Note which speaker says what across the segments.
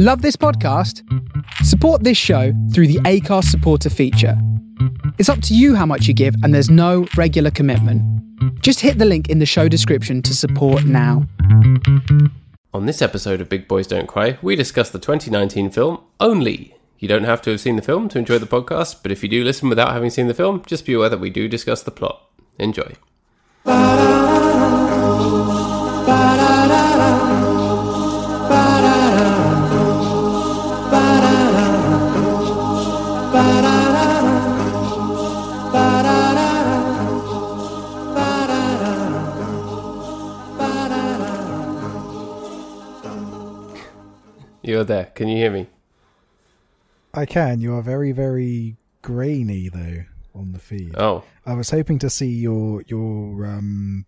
Speaker 1: Love this podcast? Support this show through the Anchor supporter feature. It's up to you how much you give, and there's no regular commitment. Just hit the link in the show description to support now.
Speaker 2: On this episode of Big Boys Don't Cry, we discuss the 2019 film Only. You don't have to have seen the film to enjoy the podcast, but if you do listen without having seen the film, just be aware that we do discuss the plot. Enjoy. You're there. Can you hear me?
Speaker 3: I can. You are very, very grainy though on the feed.
Speaker 2: Oh,
Speaker 3: I was hoping to see your your um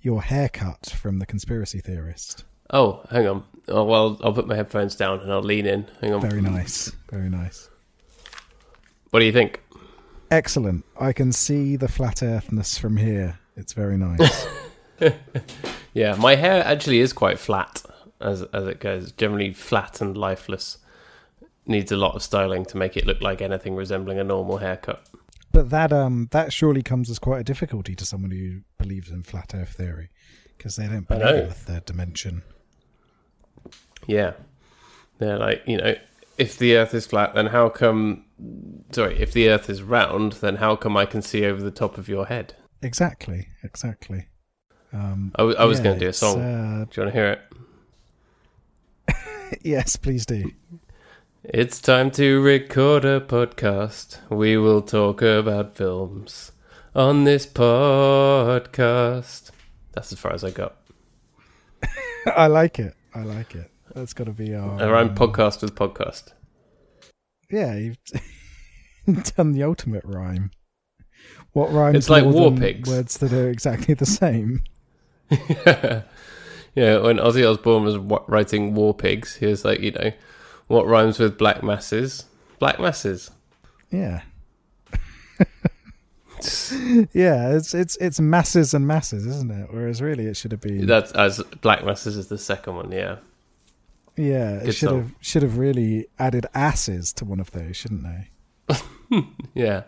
Speaker 3: your haircut from the conspiracy theorist.
Speaker 2: oh, hang on. Oh, well, I'll put my headphones down and I'll lean in. Hang on.
Speaker 3: Very nice. Very nice.
Speaker 2: What do you think?
Speaker 3: Excellent. I can see the flat earthness from here. It's very nice.
Speaker 2: Yeah, my hair actually is quite flat as as it goes. Generally flat and lifeless. Needs a lot of styling to make it look like anything resembling a normal haircut.
Speaker 3: but that um that surely comes as quite a difficulty to someone who believes in flat earth theory because they don't believe in the third dimension.
Speaker 2: Yeah. They're like, you know, if the earth is flat, then how come sorry, if the earth is round, then how come I can see over the top of your head?
Speaker 3: Exactly. Exactly. Um
Speaker 2: I, w- I was
Speaker 3: yeah,
Speaker 2: going to do a song.
Speaker 3: uh,
Speaker 2: Do you want to hear it?
Speaker 3: yes, please do.
Speaker 2: It's time to record a podcast. We will talk about films on this podcast. That's as far as I got.
Speaker 3: I like it. I like it. That's got to be our.
Speaker 2: I rhyme
Speaker 3: um,
Speaker 2: podcast with podcast.
Speaker 3: Yeah, you've done the ultimate rhyme. What rhymes?
Speaker 2: It's like war pigs.
Speaker 3: Words that are exactly the same.
Speaker 2: Yeah, when Ozzy Osbourne was wa- writing War Pigs, he was like, you know, what rhymes with black masses? Black masses.
Speaker 3: Yeah. yeah, it's it's it's masses and masses, isn't it? Whereas really, it should have been.
Speaker 2: That's as black masses is the second one. Yeah,
Speaker 3: yeah, it should
Speaker 2: song.
Speaker 3: have should have really added asses to one of those, shouldn't they?
Speaker 2: yeah.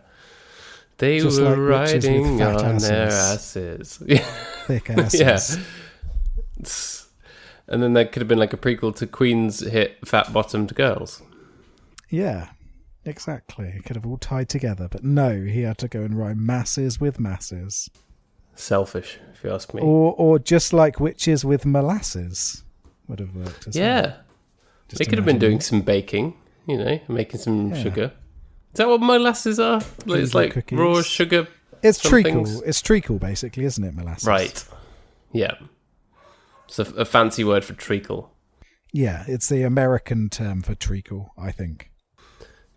Speaker 2: They
Speaker 3: Just
Speaker 2: were
Speaker 3: like
Speaker 2: riding on their
Speaker 3: asses.
Speaker 2: asses. Yeah.
Speaker 3: Thick asses.
Speaker 2: And then there could have been like a prequel to Queen's hit Fat Bottomed Girls.
Speaker 3: yeah. Exactly. It could have all tied together, but no, he had to go and rhyme masses with masses.
Speaker 2: Selfish, if you ask me.
Speaker 3: Or or just like witches with molasses would have worked as well.
Speaker 2: yeah. They could have been doing
Speaker 3: it.
Speaker 2: some baking, you know, making some
Speaker 3: Yeah.
Speaker 2: sugar. Is that what molasses are? It's like
Speaker 3: cookies.
Speaker 2: raw sugar.
Speaker 3: It's treacle.
Speaker 2: things.
Speaker 3: It's treacle, basically, isn't it, molasses?
Speaker 2: Right. Yeah. It's a, a fancy word for treacle.
Speaker 3: Yeah, it's the American term for treacle, I think.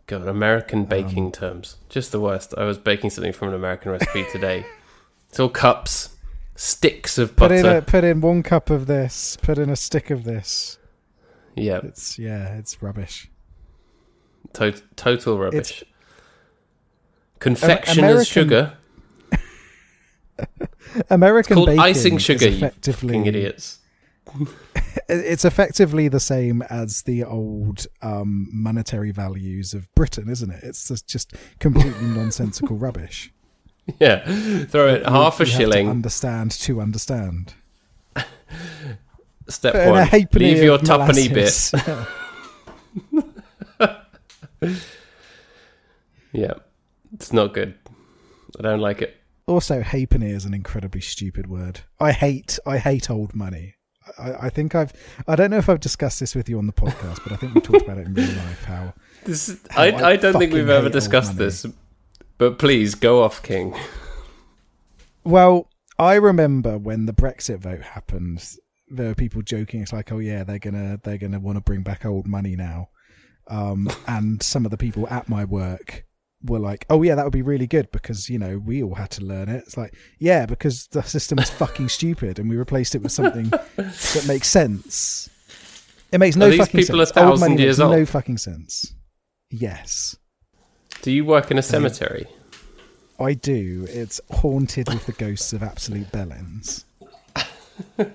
Speaker 2: God, American baking
Speaker 3: Um,
Speaker 2: terms. Just the worst. I was baking something from an American recipe today. It's all cups, sticks of
Speaker 3: Put
Speaker 2: butter.
Speaker 3: in a, put in one cup of this. Put in a stick of this.
Speaker 2: yeah,
Speaker 3: It's yeah, it's rubbish.
Speaker 2: to- total rubbish.
Speaker 3: It's-
Speaker 2: Confectioner's
Speaker 3: American-
Speaker 2: sugar.
Speaker 3: American
Speaker 2: It's called
Speaker 3: baking
Speaker 2: icing sugar, you
Speaker 3: effectively
Speaker 2: idiots.
Speaker 3: it's effectively the same as the old um, monetary values of Britain, isn't it? It's just, just completely nonsensical rubbish.
Speaker 2: Yeah, throw it
Speaker 3: You-
Speaker 2: half a
Speaker 3: you have to
Speaker 2: shilling.
Speaker 3: understand to understand.
Speaker 2: Step
Speaker 3: a
Speaker 2: one: leave your tuppenny bit.
Speaker 3: molasses.
Speaker 2: Yeah, it's not good. I don't like it.
Speaker 3: Also, halfpenny is an incredibly stupid word. I hate I hate old money. I, I think I've I don't know if I've discussed this with you on the podcast, but I think we talked about it in real life. How
Speaker 2: This is,
Speaker 3: How
Speaker 2: I,
Speaker 3: I
Speaker 2: I don't think we've ever discussed this, but please go off, King.
Speaker 3: Well, I remember when the Brexit vote happened, there were people joking. It's like, oh yeah, they're gonna they're gonna want to bring back old money now, um, and some of the people at my work were like, oh yeah, that would be really good because you know we all had to learn it. It's like, yeah, because the system is fucking stupid, and we replaced it with something that makes sense. It makes no fucking sense. Old
Speaker 2: thousand
Speaker 3: money
Speaker 2: years
Speaker 3: makes no fucking sense. Yes.
Speaker 2: Do you work in a cemetery?
Speaker 3: I do. It's haunted with the ghosts of absolute bellends.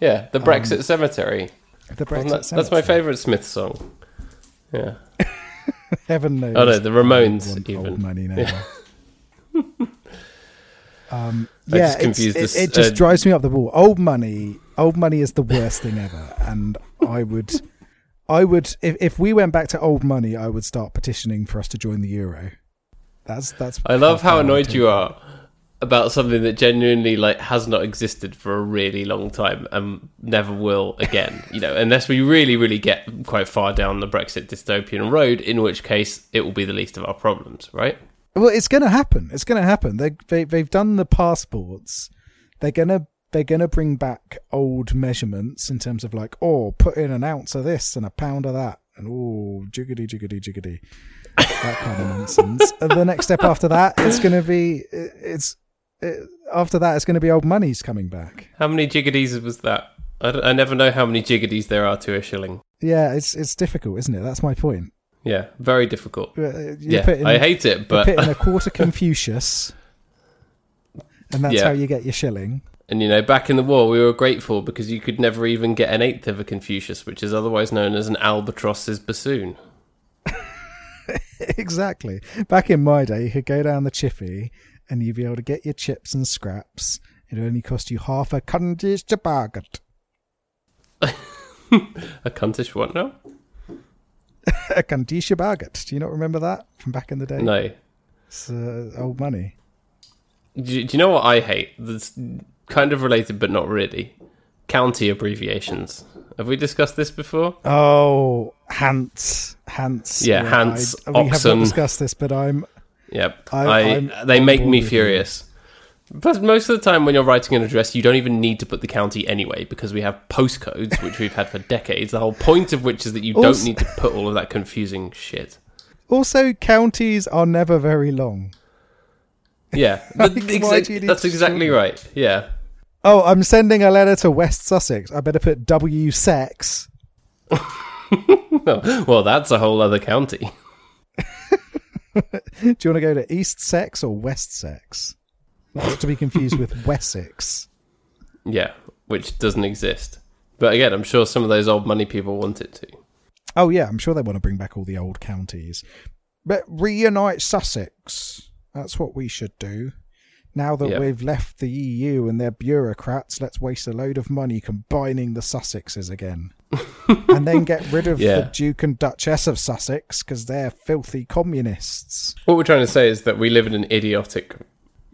Speaker 2: Yeah, the Brexit um, cemetery.
Speaker 3: The Brexit
Speaker 2: That's, that's my favourite Smith song. Yeah.
Speaker 3: Heaven knows.
Speaker 2: Oh no, the Ramones even.
Speaker 3: old money now. um,
Speaker 2: I
Speaker 3: yeah,
Speaker 2: just
Speaker 3: it,
Speaker 2: this,
Speaker 3: it just
Speaker 2: uh,
Speaker 3: drives me up the wall. Old money, old money is the worst thing ever, and I would, I would, if if we went back to old money, I would start petitioning for us to join the euro. That's that's.
Speaker 2: I love how annoyed you are about something that genuinely like has not existed for a really long time and never will again. you know, unless we really, really get quite far down the Brexit dystopian road, in which case it will be the least of our problems, right?
Speaker 3: Well, it's going to happen. It's going to happen. They, they they've done the passports. They're gonna they're gonna bring back old measurements in terms of like, oh, put in an ounce of this and a pound of that, and oh, jiggity jiggity jiggity, that kind of nonsense. and the next step after that, it's going to be it's it, after that, it's going to be old money's coming back.
Speaker 2: How many jiggities was that? I, I never know how many jiggities there are to a shilling.
Speaker 3: Yeah, it's it's difficult, isn't it? That's my point.
Speaker 2: Yeah, very difficult.
Speaker 3: Uh, You
Speaker 2: yeah,
Speaker 3: in,
Speaker 2: I hate it,
Speaker 3: you
Speaker 2: but
Speaker 3: put in a quarter Confucius, and that's
Speaker 2: Yeah.
Speaker 3: how you get your shilling.
Speaker 2: and you know, back in the war, we were grateful because you could never even get an eighth of a Confucius, which is otherwise known as an albatross's bassoon.
Speaker 3: exactly. Back in my day, you could go down the chippy and you'll be able to get your chips and scraps. It'll only cost you half a Cundish bargain.
Speaker 2: A cuntish what now?
Speaker 3: a Cundish bargain. Do you not remember that from back in the day?
Speaker 2: No.
Speaker 3: It's uh, old money.
Speaker 2: Do you, do you know what I hate? That's kind of related, but not really. County abbreviations. Have we discussed this before?
Speaker 3: Oh, Hans. Hans.
Speaker 2: Yeah, Hans,
Speaker 3: I, we have not discussed this, but I'm.
Speaker 2: Yep.
Speaker 3: I-
Speaker 2: I, they make me furious. Plus, most of the time when you're writing an address, you don't even need to put the county anyway because we have postcodes, which we've had for decades. The whole point of which is that you don't need to put all of that confusing shit.
Speaker 3: Also, counties are never very long.
Speaker 2: Yeah,
Speaker 3: Like,
Speaker 2: exa-
Speaker 3: do you need
Speaker 2: that's exactly right. Yeah.
Speaker 3: Oh, I'm sending a letter to West Sussex. I better put W sex.
Speaker 2: well, that's a whole other county.
Speaker 3: Do you want to go to East Sex or West Sex? Not to be confused with Wessex.
Speaker 2: Yeah, which doesn't exist. But again, I'm sure some of those old money people want it to.
Speaker 3: Oh yeah, I'm sure they want to bring back all the old counties. But reunite Sussex. That's what we should do. Now that
Speaker 2: Yeah.
Speaker 3: we've left the EU and their bureaucrats, let's waste a load of money combining the Sussexes again. and then get rid of
Speaker 2: Yeah.
Speaker 3: the Duke and Duchess of Sussex because they're filthy communists.
Speaker 2: What we're trying to say is that we live in an idiotic,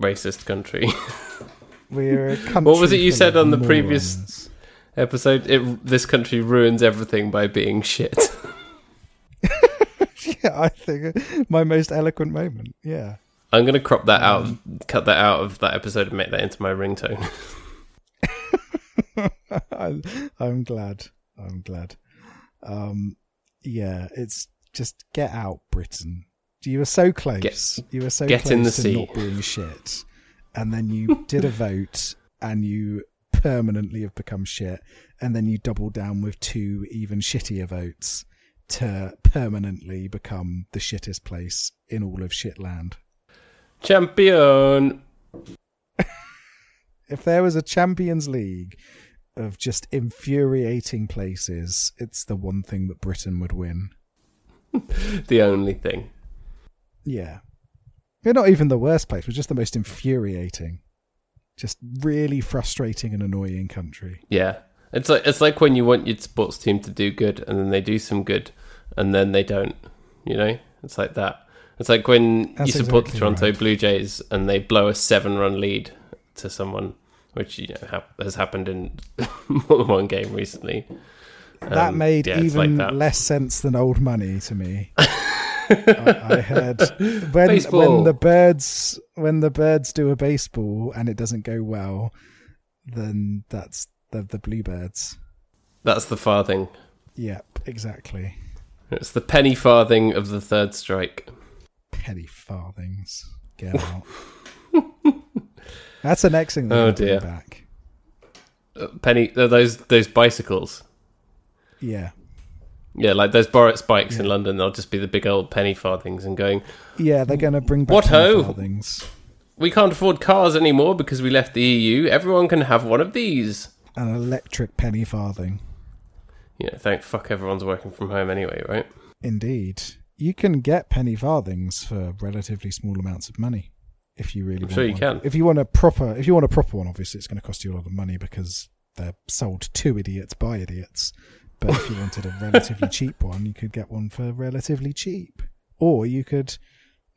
Speaker 2: racist country.
Speaker 3: We're a country
Speaker 2: What was it you said on the previous-
Speaker 3: morons.
Speaker 2: Episode: it, This country ruins everything by being shit.
Speaker 3: Yeah, I think uh, my most eloquent moment. Yeah.
Speaker 2: I'm gonna crop that out, um, cut that out of that episode, and make that into my ringtone.
Speaker 3: I'm glad. I'm glad. Um, yeah, it's just get out, Britain. You were so close.
Speaker 2: Get-
Speaker 3: you were so
Speaker 2: get
Speaker 3: close
Speaker 2: in the
Speaker 3: to
Speaker 2: sea.
Speaker 3: not being shit, and then you did a vote, and you permanently have become shit, and then you double down with two even shittier votes to permanently become the shittest place in all of shitland.
Speaker 2: Champion.
Speaker 3: If there was a Champions League of just infuriating places, it's the one thing that Britain would win.
Speaker 2: The only thing.
Speaker 3: Yeah. We're not even the worst place, we're just the most infuriating. Just really frustrating and annoying country.
Speaker 2: Yeah, it's like it's like when you want your sports team to do good, and then they do some good, and then they don't. You know, it's like that. It's like when
Speaker 3: That's
Speaker 2: you support
Speaker 3: exactly
Speaker 2: the Toronto
Speaker 3: right.
Speaker 2: Blue Jays and they blow a seven-run lead to someone, which you know hap- has happened in more than one game recently.
Speaker 3: that
Speaker 2: Um,
Speaker 3: made
Speaker 2: yeah, it's like
Speaker 3: even
Speaker 2: that.
Speaker 3: less sense than old money to me. I, I heard when
Speaker 2: Baseball.
Speaker 3: when the birds when the birds do a baseball and it doesn't go well, then that's the the bluebirds.
Speaker 2: That's the farthing.
Speaker 3: Yep, exactly.
Speaker 2: It's the penny farthing of the third strike.
Speaker 3: Penny farthings. Get out. That's the next thing.
Speaker 2: Oh,
Speaker 3: dear. Back.
Speaker 2: Uh, penny, uh, those those bicycles.
Speaker 3: Yeah.
Speaker 2: Yeah, like those Boris bikes in London. They'll just be the big old penny farthings and going.
Speaker 3: Yeah, they're going to bring back
Speaker 2: What
Speaker 3: penny
Speaker 2: ho?
Speaker 3: farthings.
Speaker 2: We can't afford cars anymore because we left the EU. Everyone can have one of these.
Speaker 3: An electric penny farthing.
Speaker 2: Yeah, thank fuck everyone's working from home anyway, right?
Speaker 3: Indeed. You can get penny farthings for relatively small amounts of money if you really
Speaker 2: I'm
Speaker 3: want
Speaker 2: sure you
Speaker 3: one.
Speaker 2: can.
Speaker 3: If you want a proper if you want a proper one, obviously it's going to cost you a lot of money because they're sold to idiots by idiots. But if you wanted a relatively cheap one, you could get one for relatively cheap. Or you could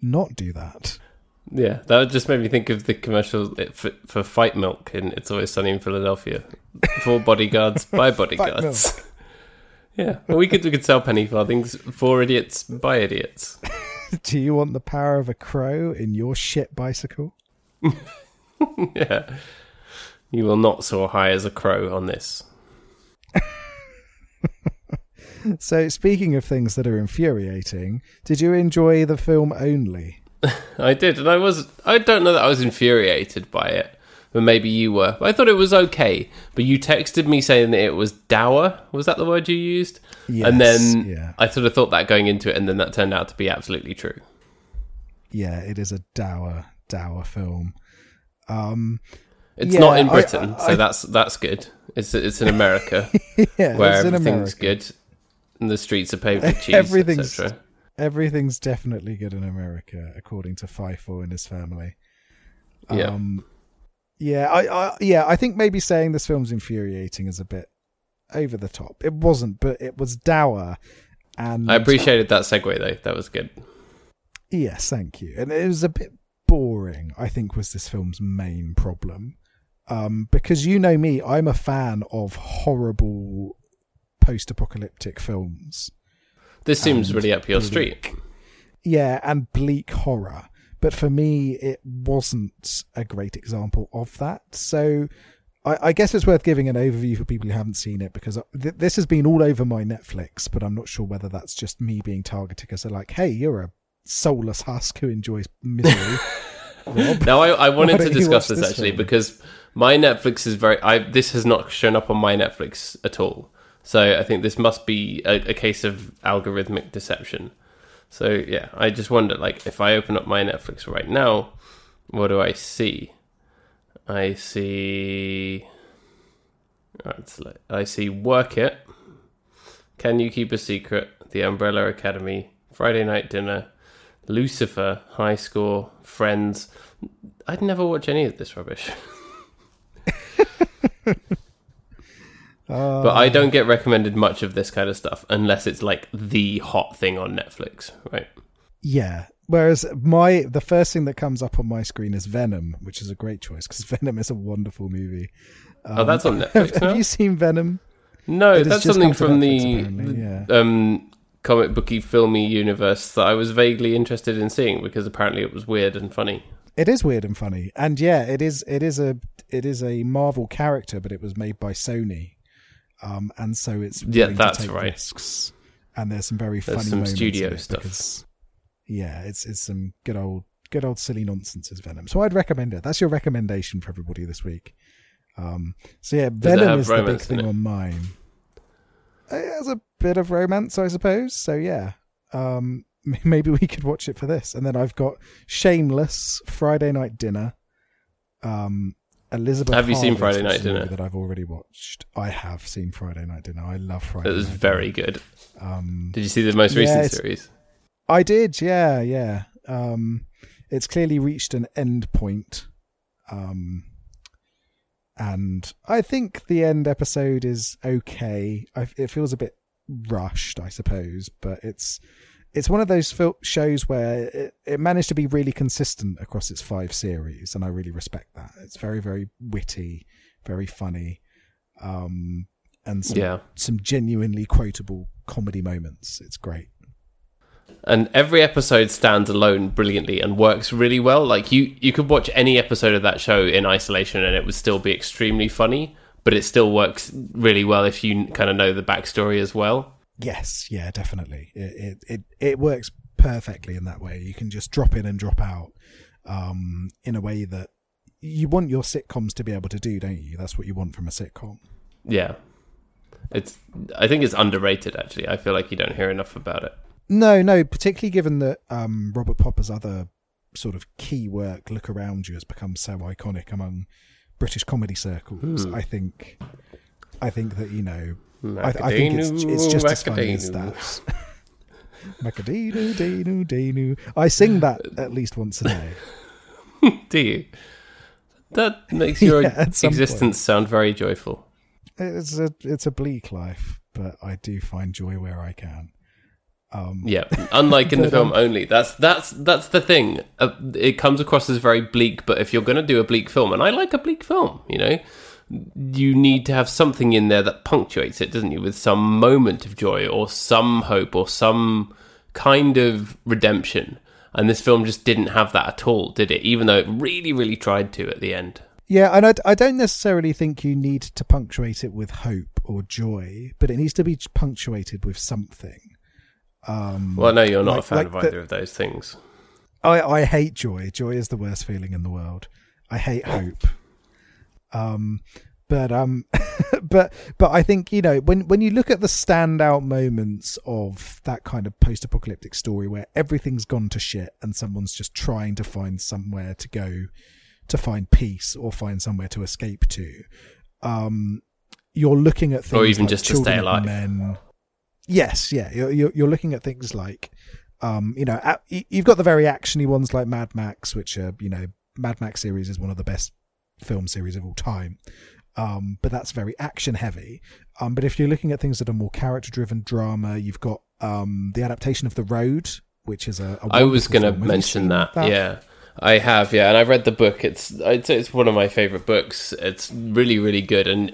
Speaker 3: not do that.
Speaker 2: Yeah, that just made me think of the commercial eh, for, for Fight Milk and It's Always Sunny in Philadelphia. For bodyguards by bodyguards. yeah, well, we could we could sell penny farthings for idiots by idiots.
Speaker 3: do you want the power of a crow in your shit bicycle?
Speaker 2: yeah, you will not soar high as a crow on this.
Speaker 3: So, speaking of things that are infuriating, did you enjoy the film Only?
Speaker 2: I did, and I was I don't know that I was infuriated by it, but maybe you were. I thought it was okay, but you texted me saying that it was dour. Was that the word you used?
Speaker 3: Yes,
Speaker 2: and then
Speaker 3: yeah.
Speaker 2: I sort of thought that going into it, and then that turned out to be absolutely true.
Speaker 3: Yeah, it is a dour, dour film. Um,
Speaker 2: It's
Speaker 3: Yeah,
Speaker 2: not in Britain,
Speaker 3: I-
Speaker 2: so that's that's good. It's it's in America
Speaker 3: yeah,
Speaker 2: where everything's
Speaker 3: America.
Speaker 2: good, and the streets are paved with cheese,
Speaker 3: Everything's-
Speaker 2: etc.
Speaker 3: Everything's definitely good in America, according to Feifel and his family. Um, yeah, I, I, yeah, I think maybe saying this film's infuriating is a bit over the top. It wasn't, but it was dour, and
Speaker 2: I appreciated that segue though. That was good.
Speaker 3: Yes, thank you. And it was a bit boring, I think, was this film's main problem. Um, because you know me, I'm a fan of horrible post apocalyptic films.
Speaker 2: This seems really up your
Speaker 3: bleak.
Speaker 2: street.
Speaker 3: Yeah, and bleak horror. But for me, it wasn't a great example of that. So I, I guess it's worth giving an overview for people who haven't seen it because uh, th- this has been all over my Netflix, but I'm not sure whether that's just me being targeted because they're like, hey, you're a soulless husk who enjoys misery. Rob.
Speaker 2: Now, I, I wanted to discuss this
Speaker 3: this
Speaker 2: actually
Speaker 3: film?
Speaker 2: because my Netflix is very. I this has not shown up on my Netflix at all, so I think this must be a, a case of algorithmic deception. So yeah, I just wonder, like, if I open up my Netflix right now, what do I see? I see. Like, I see Work It. Can you keep a secret? The Umbrella Academy, Friday Night Dinner, Lucifer, High Score, Friends. I'd never watch any of this rubbish.
Speaker 3: Uh,
Speaker 2: But I don't get recommended much of this kind of stuff unless it's like the hot thing on Netflix, right?
Speaker 3: Yeah. Whereas my the first thing that comes up on my screen is Venom, which is a great choice because Venom is a wonderful movie. Um,
Speaker 2: Oh, that's on Netflix
Speaker 3: Have,
Speaker 2: now?
Speaker 3: you seen Venom?
Speaker 2: No, that's something from
Speaker 3: Netflix,
Speaker 2: the
Speaker 3: yeah.
Speaker 2: um, comic booky, filmy universe that I was vaguely interested in seeing because apparently it was weird and funny.
Speaker 3: It is weird and funny, and yeah, it is. It is a it is a Marvel character, but it was made by Sony, um, and so it's
Speaker 2: Yeah, that's
Speaker 3: to take
Speaker 2: right.
Speaker 3: risks. And there's some very
Speaker 2: There's
Speaker 3: funny
Speaker 2: some studio stuff.
Speaker 3: because- yeah, it's it's some good old good old silly nonsense as Venom. So I'd recommend it. That's your recommendation for everybody this week. Um, so yeah, Venom is the big thing on mine. It has a bit of romance, I suppose. So yeah, um, maybe we could watch it for this. And then I've got Shameless, Friday Night Dinner, um, Elizabeth.
Speaker 2: Have you seen Friday Night
Speaker 3: is a movie
Speaker 2: Dinner?
Speaker 3: That I've already watched. I have seen Friday Night Dinner. I love Friday.
Speaker 2: It was
Speaker 3: Night
Speaker 2: very
Speaker 3: Dinner.
Speaker 2: good.
Speaker 3: Um,
Speaker 2: Did you see the most
Speaker 3: Yeah,
Speaker 2: recent series?
Speaker 3: I did, yeah, yeah. Um, it's clearly reached an end point. Um, and I think the end episode is okay. I, it feels a bit rushed, I suppose, but it's it's one of those fil- shows where it, it managed to be really consistent across its five series, and I really respect that. It's very, very witty, very funny, um, and some,
Speaker 2: Yeah.
Speaker 3: some genuinely quotable comedy moments. It's great.
Speaker 2: and every episode stands alone brilliantly and works really well like you you could watch any episode of that show in isolation and it would still be extremely funny but it still works really well if you kind of know the backstory as well
Speaker 3: Yes, yeah, definitely. It, it it it works perfectly in that way. You can just drop in and drop out um, in a way that you want your sitcoms to be able to do, don't you? That's what you want from a sitcom.
Speaker 2: yeah it's i think it's underrated actually i feel like you don't hear enough about it
Speaker 3: No, no, particularly given that um, Robert Popper's other sort of key work, Look Around You, has become so iconic among British comedy circles.
Speaker 2: Hmm.
Speaker 3: I think, I think that you know I, I think it's, it's just as funny as that. Macadino. I sing that at least once a day.
Speaker 2: Do you? That makes your yeah, existence point. sound very joyful.
Speaker 3: It's a it's a bleak life, but I do find joy where I can.
Speaker 2: Um, yeah, unlike in the film um, only. That's that's that's the thing. Uh, it comes across as very bleak, but if you're going to do a bleak film, and I like a bleak film, you know, you need to have something in there that punctuates it, doesn't you? With some moment of joy or some hope or some kind of redemption. And this film just didn't have that at all, did it? Even though it really, really tried to at the end.
Speaker 3: Yeah, and I, I don't necessarily think you need to punctuate it with hope or joy, but it needs to be punctuated with something. Um,
Speaker 2: well, no, you're not like, a fan like of either the, of those things.
Speaker 3: I, I hate joy. Joy is the worst feeling in the world. I hate hope. Um, but um, but but I think you know when when you look at the standout moments of that kind of post-apocalyptic story where everything's gone to shit and someone's just trying to find somewhere to go to find peace or find somewhere to escape to, um, you're looking at things or even like just to stay alive. Men. Yes, yeah, you're, you're you're looking at things like, um, you know, you've got the very actiony ones like Mad Max, which are you know Mad Max series is one of the best film series of all time. Um, but that's very action heavy. Um, but if you're looking at things that are more character driven drama, you've got um, the adaptation of The Road, which is a. a
Speaker 2: I was going to mention that, that, Yeah, I have. Yeah, and I read the book. It's I'd say it's one of my favorite books. It's really really good, and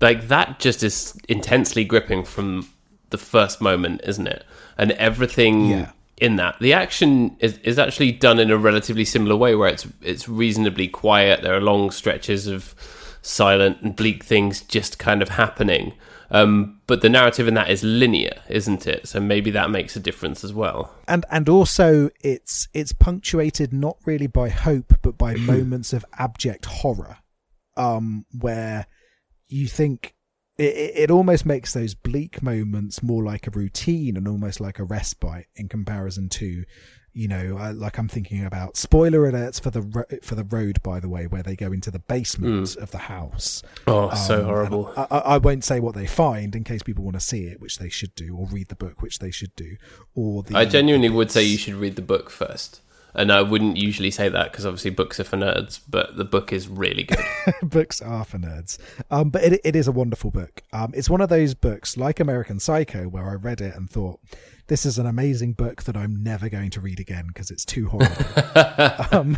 Speaker 2: like that just is intensely gripping from the first moment, isn't it? And everything. Yeah in that. The action is, is actually done in a relatively similar way, where it's it's reasonably quiet. There are long stretches of silent and bleak things just kind of happening. Um, but the narrative in that is linear, isn't it? So maybe that makes a difference as well.
Speaker 3: And and also it's it's punctuated not really by hope, but by moments of abject horror, um, where you think it, it almost makes those bleak moments more like a routine and almost like a respite in comparison to you know like i'm thinking about spoiler alerts for the for the road by the way where they go into the basement mm. of the house.
Speaker 2: Oh um, so horrible.
Speaker 3: I, I, I, won't say what they find in case people want to see it which they should do or read the book which they should do or the
Speaker 2: i genuinely would say you should read the book first and I wouldn't usually say that because obviously books are for nerds, but the book is really good.
Speaker 3: books are for nerds. Um, but it, it is a wonderful book. Um, it's one of those books like American Psycho where I read it and thought, this is an amazing book that I'm never going to read again because it's too horrible. um,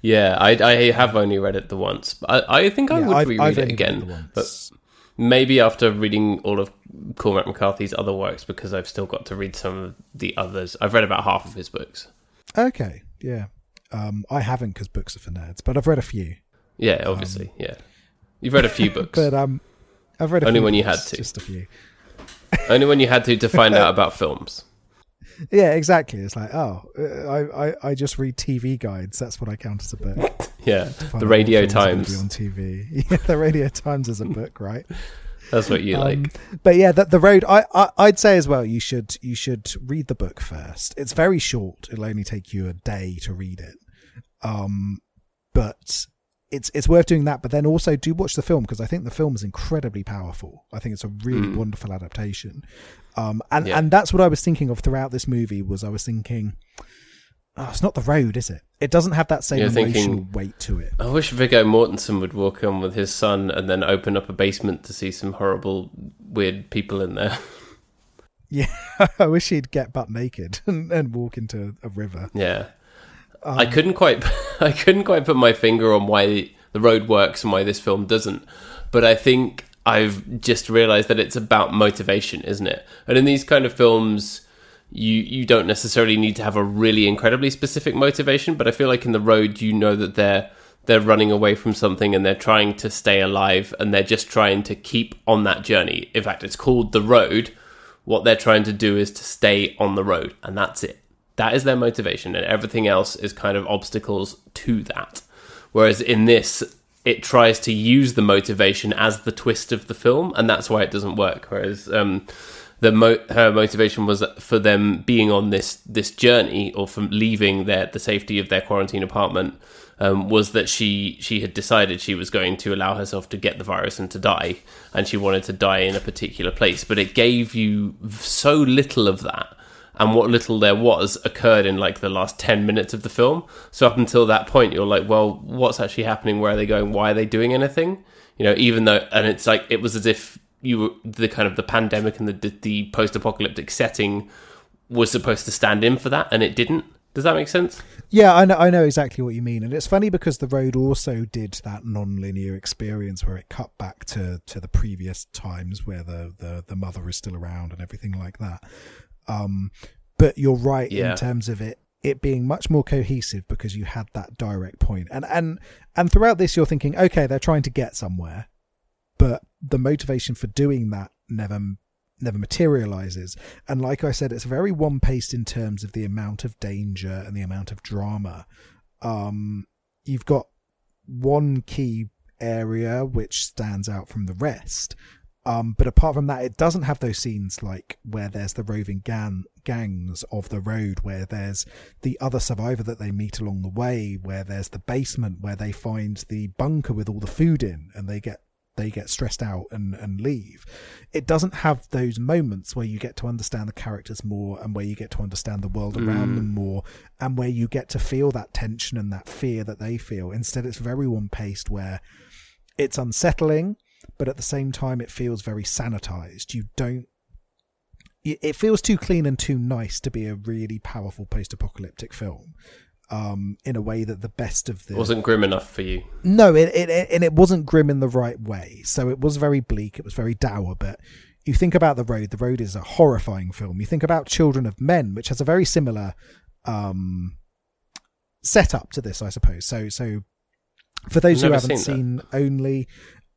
Speaker 2: yeah, I, I have only read it the once. I, I think I yeah, would I've, reread I've it again. But maybe after reading all of Cormac McCarthy's other works because I've still got to read some of the others. I've read about half of his books.
Speaker 3: Okay, yeah. Um, I haven't because books are for nerds, but I've read a few.
Speaker 2: Yeah, obviously, um, yeah. You've read a few books,
Speaker 3: but um, I've read
Speaker 2: only
Speaker 3: when
Speaker 2: you had to,
Speaker 3: just a few.
Speaker 2: only when you had to to find out about films.
Speaker 3: Yeah, exactly. It's like, oh, I, I, I just read TV guides. That's what I count as a book.
Speaker 2: yeah, the Radio Times
Speaker 3: on TV. Yeah, the Radio Times is a book, right?
Speaker 2: That's what you um, like.
Speaker 3: But yeah, the, the road. I, I would say as well. You should you should read the book first. It's very short. It'll only take you a day to read it. Um, but it's it's worth doing that. But then also do watch the film because I think the film is incredibly powerful. I think it's a really mm. wonderful adaptation. Um, and yeah. and that's what I was thinking of throughout this movie. Was I was thinking Oh, it's not the road, is it? It doesn't have that same You're emotional thinking, weight to it.
Speaker 2: I wish Viggo Mortensen would walk in with his son and then open up a basement to see some horrible, weird people in there.
Speaker 3: Yeah, I wish he'd get butt naked and, and walk into a river.
Speaker 2: Yeah, um, I couldn't quite, I couldn't quite put my finger on why the road works and why this film doesn't. But I think I've just realised that it's about motivation, isn't it? And in these kind of films, you you don't necessarily need to have a really incredibly specific motivation, but I feel like in the road you know that they're they're running away from something and they're trying to stay alive and they're just trying to keep on that journey. In fact, it's called the road. What they're trying to do is to stay on the road, and that's it. That is their motivation, and everything else is kind of obstacles to that. Whereas in this, it tries to use the motivation as the twist of the film, and that's why it doesn't work. Whereas um, mo- her motivation was for them being on this this journey or from leaving their the safety of their quarantine apartment um, was that she she had decided she was going to allow herself to get the virus and to die, and she wanted to die in a particular place. But it gave you so little of that, and what little there was occurred in like the last ten minutes of the film. So up until that point, you're like, well, what's actually happening? Where are they going? Why are they doing anything? You know, even though, and it's like it was as if you were the kind of the pandemic and the the post apocalyptic setting was supposed to stand in for that, and it didn't. Does that make sense?
Speaker 3: Yeah, I know. I know exactly what you mean, and it's funny because the road also did that non-linear experience where it cut back to to the previous times where the the, the mother is still around and everything like that. Um, but you're right
Speaker 2: Yeah.
Speaker 3: in terms of it it being much more cohesive because you had that direct point, and and and throughout this you're thinking, okay, they're trying to get somewhere, but the motivation for doing that never never materializes. And like I said, it's very one paced in terms of the amount of danger and the amount of drama. Um, you've got one key area which stands out from the rest. Um, but apart from that, it doesn't have those scenes like where there's the roving gang, gangs of the road, where there's the other survivor that they meet along the way, where there's the basement where they find the bunker with all the food in, and they get they get stressed out and, and leave. It doesn't have those moments where you get to understand the characters more and where you get to understand the world around them mm. more and where you get to feel that tension and that fear that they feel. Instead, it's very one paced where it's unsettling, but at the same time, it feels very sanitized. You don't. it- It feels too clean and too nice to be a really powerful post-apocalyptic film, um, in a way that the best of the
Speaker 2: wasn't grim enough for you.
Speaker 3: no, it, it, it and it wasn't grim in the right way. So it was very bleak. It was very dour. But you think about the road. The road is a horrifying film. You think about Children of Men, which has a very similar um, setup to this, I suppose. So so for those who haven't
Speaker 2: seen
Speaker 3: seen Only,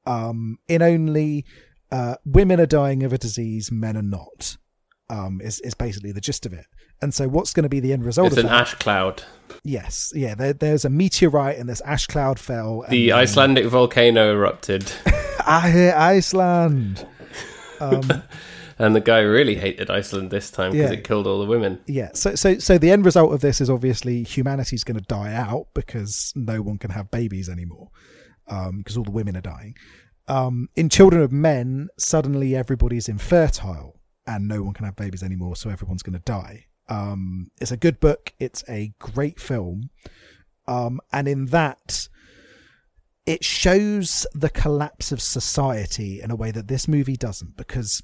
Speaker 3: um, in Only, uh, women are dying of a disease, men are not. Um, is is basically the gist of it. And so, what's going to be the end result
Speaker 2: It's an
Speaker 3: that?
Speaker 2: ash cloud.
Speaker 3: yes, yeah. There, there's a meteorite, and this ash cloud fell. and
Speaker 2: The
Speaker 3: then-
Speaker 2: Icelandic volcano erupted,
Speaker 3: I hear Iceland. Um,
Speaker 2: and the guy really hated Iceland this time because
Speaker 3: Yeah.
Speaker 2: it killed all the women.
Speaker 3: yeah. So, so, so the end result of this is obviously humanity's going to die out because no one can have babies anymore because all the women are dying. Um, in Children of Men, suddenly everybody's infertile and no one can have babies anymore, so everyone's going to die. Um, it's a good book. It's a great film, um, and in that, it shows the collapse of society in a way that this movie doesn't because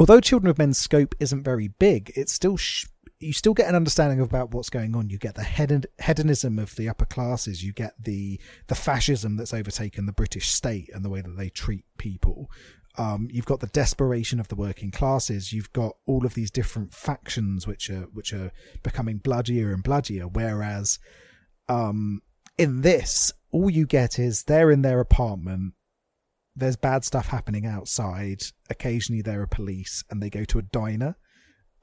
Speaker 3: although children of men's scope isn't very big it's still sh- you still get an understanding about what's going on. You get the hedon- hedonism of the upper classes. You get the the fascism that's overtaken the british state and the way that they treat people um, you've got the desperation of the working classes you've got all of these different factions which are which are becoming bloodier and bloodier whereas um, in this, all you get is they're in their apartment. There's bad stuff happening outside. Occasionally, there are police, and they go to a diner,